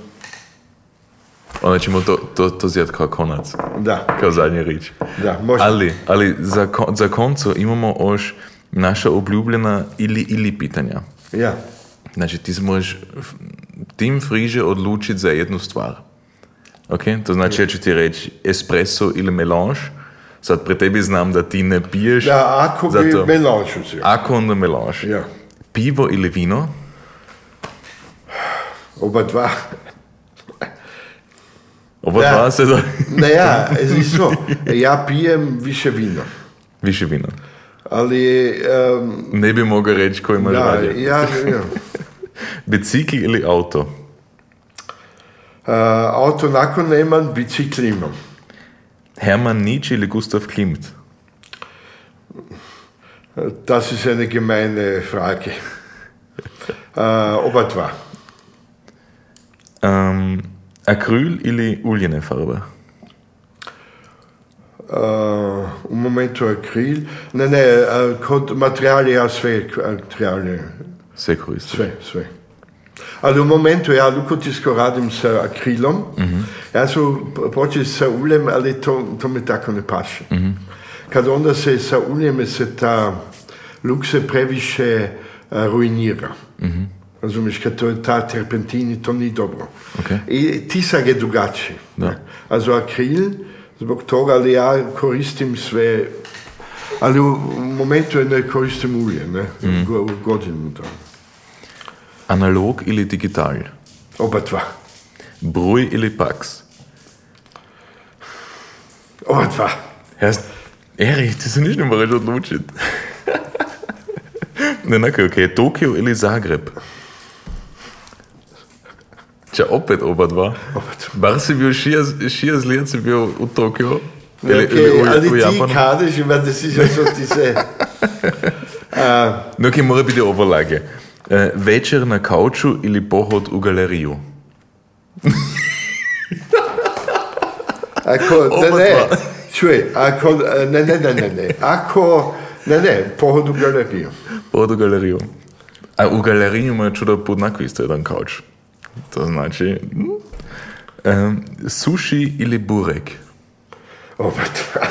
Onda ćemo to, to, to zjeti kao konac. Da. Kao zadnji rič. Da, može. Ali, ali za, za koncu imamo još naša obljubljena ili ili pitanja. Ja. Znači ti možeš tim friže odlučiti za jednu stvar. Okay? To znači, ja ću ti reći espresso ili melange. Sad pre tebi znam da ti ne piješ. Da, ako bi zato, melange uzeo. Ako onda melange. Ja. Pivo ili vino? Oba dva. Oba Ja. dva se da... Ne, ja, isto. Ja pijem više vino. Više vino. Ali, um, Ne bi mogao reći koji imaš ja, radije. ja, ja. Bicikl ili auto? Uh, auto nakon nemam, bicikl imam. Hermann Nietzsche ili Gustav Klimt? Das ist eine gemeine Frage. Uh, oba dva. Um, Acryl ili uljene farbe? Uh, u momentu akril. Ne, ne, uh, kod materijali ja sve koristiš. Sve, sve. Ali u momentu ja lukotijsko radim sa akrilom. Ja ću početi sa uljem, ali to, to mi tako ne paše. Kad onda se sa uljem se ta luk se previše uh, ruinira. Razumiješ, kad to je ta terpentini, to nije dobro. Ok. I tisak je drugačiji. Da. Also akril, zbog toga, ali ja koristim sve, ali u momentu ne koristim ulje, ne, Go- godinu dana. Analog ili digital? Oba dva. Bruj ili Pax? Oba dva. Erst, Eri, ti se niš ne moreš odlučiti. ne, nekaj, ok, Tokio ili Zagreb? Če opet oba dva. Oba dva. Bar si bil šest, šest let si bil v Tokiu. Okay, ali ti kažeš, ima da si že so ti se. Uh, No, ki mora biti overlage. Uh, večer na kauču ili pohod v galerijo? ako, ne, ne, čuj, ako, ne, ne, ne, ne, ne, ako, ne, ne, pohod u galeriju. Pohod v galerijo. A v galeriji ima čudo podnako isto jedan kauč. To znači... Um, suši ili burek? Dva.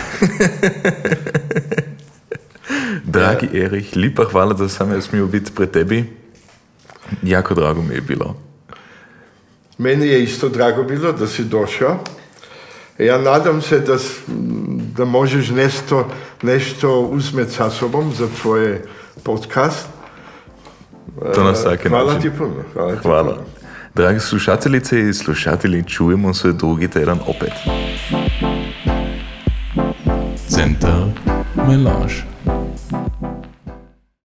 Dragi Erich, lepa hvala, da sem jaz smel biti pred tebi. Jako drago mi je bilo. Meni je isto drago bilo, da si došao. Ja nadam se da, da možeš nešto, nešto uzmeti sa sobom za tvoj podcast. To na vsaki Hvala način. ti puno. Hvala. Ti Hvala. puno. Dragi slušateljice in slušatelji, čujemo se drugi teden opet. Center Melange.